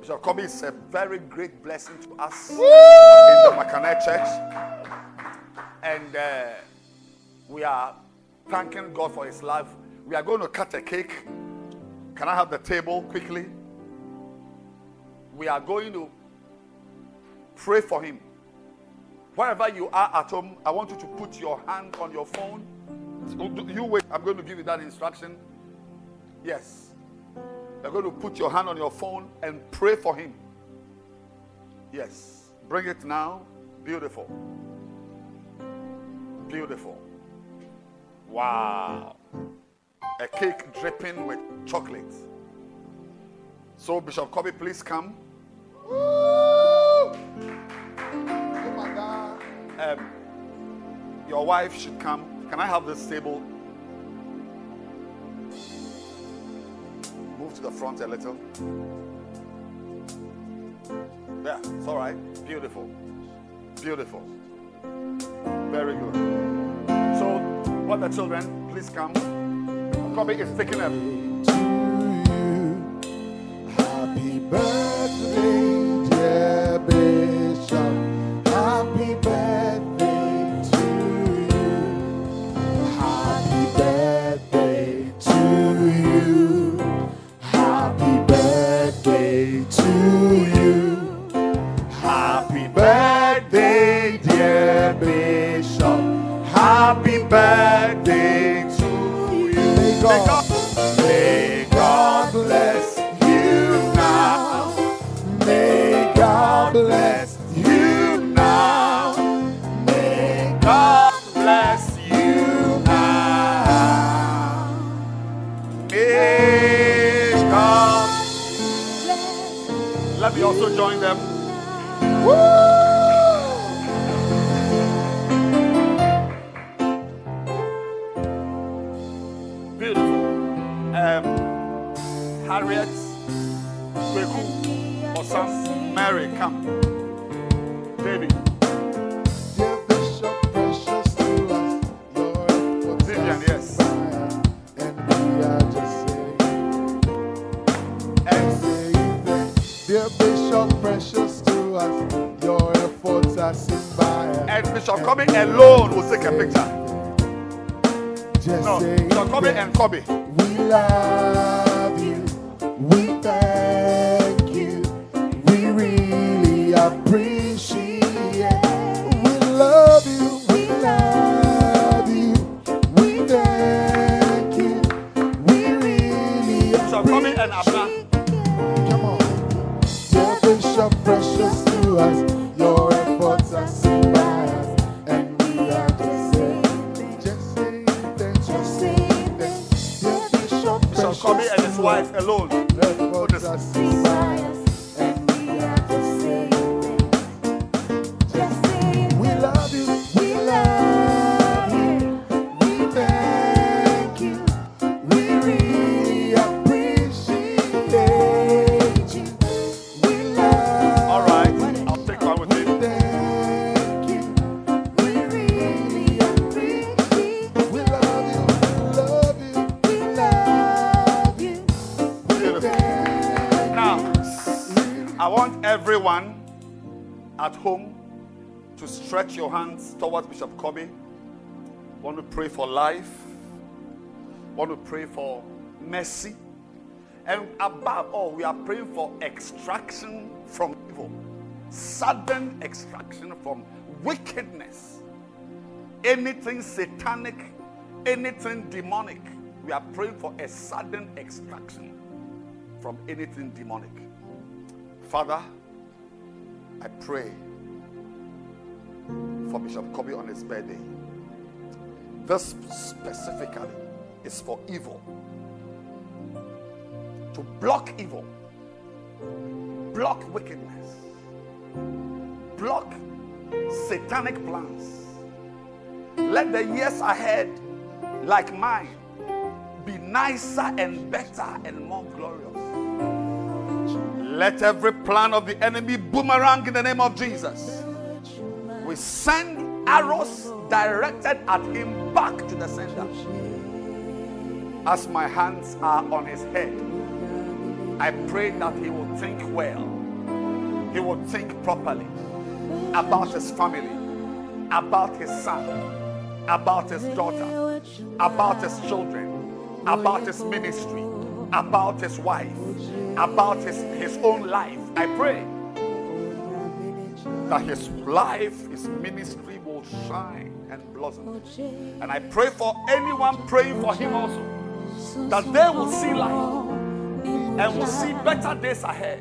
Speaker 2: Bishop Kobe is a very great blessing to us in the Makane Church. And uh, we are thanking God for his life. We are going to cut a cake. Can I have the table quickly? We are going to pray for him. Wherever you are at home, I want you to put your hand on your phone. You wait, I'm going to give you that instruction. Yes. You're going to put your hand on your phone and pray for him. Yes. Bring it now. Beautiful. Beautiful. Wow. A cake dripping with chocolate. So, Bishop Kobe, please come.
Speaker 1: Woo! Oh my God.
Speaker 2: Um, your wife should come. Can I have this table? Move to the front a little. Yeah, it's all right. Beautiful. Beautiful. Very good. So, what the children, please come. Kobe is taking
Speaker 1: you, happy birthday, just saying,
Speaker 2: and
Speaker 1: saying thanks. Dear Bishop, precious to us, your efforts are inspired.
Speaker 2: and Bishop Kobe alone will take a picture.
Speaker 1: Just
Speaker 2: No, Bishop and Kobe.
Speaker 1: We love
Speaker 2: stretch your hands towards Bishop Kobe Want to pray for life. Want to pray for mercy. And above all, we are praying for extraction from evil, sudden extraction from wickedness, anything satanic, anything demonic. We are praying for a sudden extraction from anything demonic. Father, I pray for Bishop Kobe on his birthday. This specifically is for evil. To block evil, block wickedness, block satanic plans. Let the years ahead, like mine, be nicer and better and more glorious. Let every plan of the enemy boomerang in the name of Jesus. We send arrows directed at him back to the sender. As my hands are on his head, I pray that he will think well. He will think properly about his family, about his son, about his daughter, about his children, about his ministry, about his wife, about his, his own life. I pray that his life, his ministry will shine and blossom. And I pray for anyone praying for him also that they will see light and will see better days ahead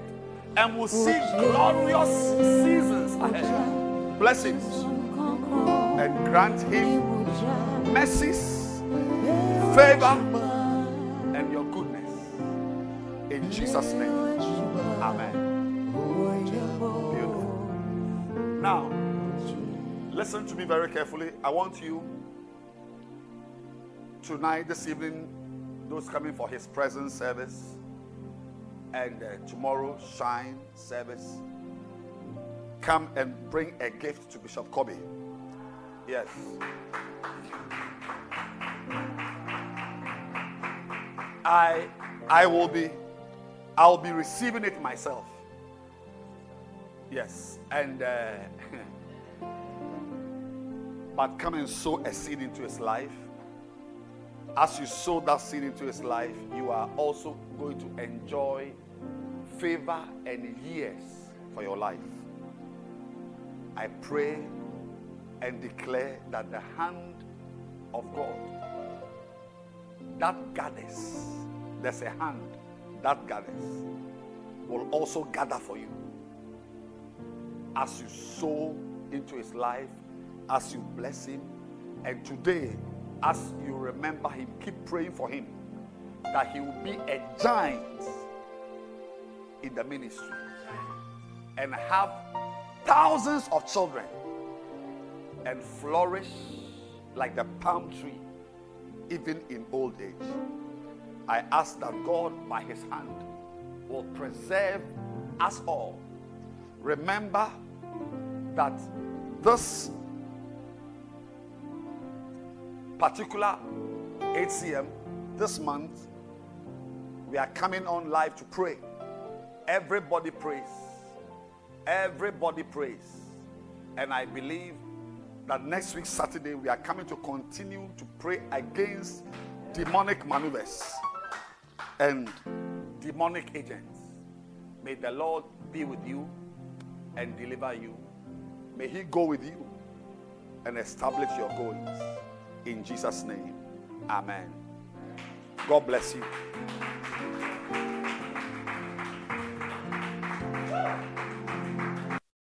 Speaker 2: and will see glorious seasons ahead. Blessings and grant him mercies, favor, and your goodness. In Jesus' name. Amen. Now, listen to me very carefully. I want you tonight, this evening, those coming for his presence service, and uh, tomorrow, shine service, come and bring a gift to Bishop Kobe. Yes. I I will be I'll be receiving it myself. Yes, and uh, *laughs* but come and sow a seed into his life. As you sow that seed into his life, you are also going to enjoy favor and years for your life. I pray and declare that the hand of God that gathers, there's a hand that gathers, will also gather for you as you sow into his life, as you bless him, and today, as you remember him, keep praying for him that he will be a giant in the ministry and have thousands of children and flourish like the palm tree even in old age. I ask that God, by His hand, will preserve us all. Remember that this particular HCM this month, we are coming on live to pray. Everybody prays. Everybody prays. And I believe that next week, Saturday, we are coming to continue to pray against demonic maneuvers and demonic agents. May the Lord be with you and deliver you. May He go with you and establish your goals. In Jesus' name, Amen. God bless you.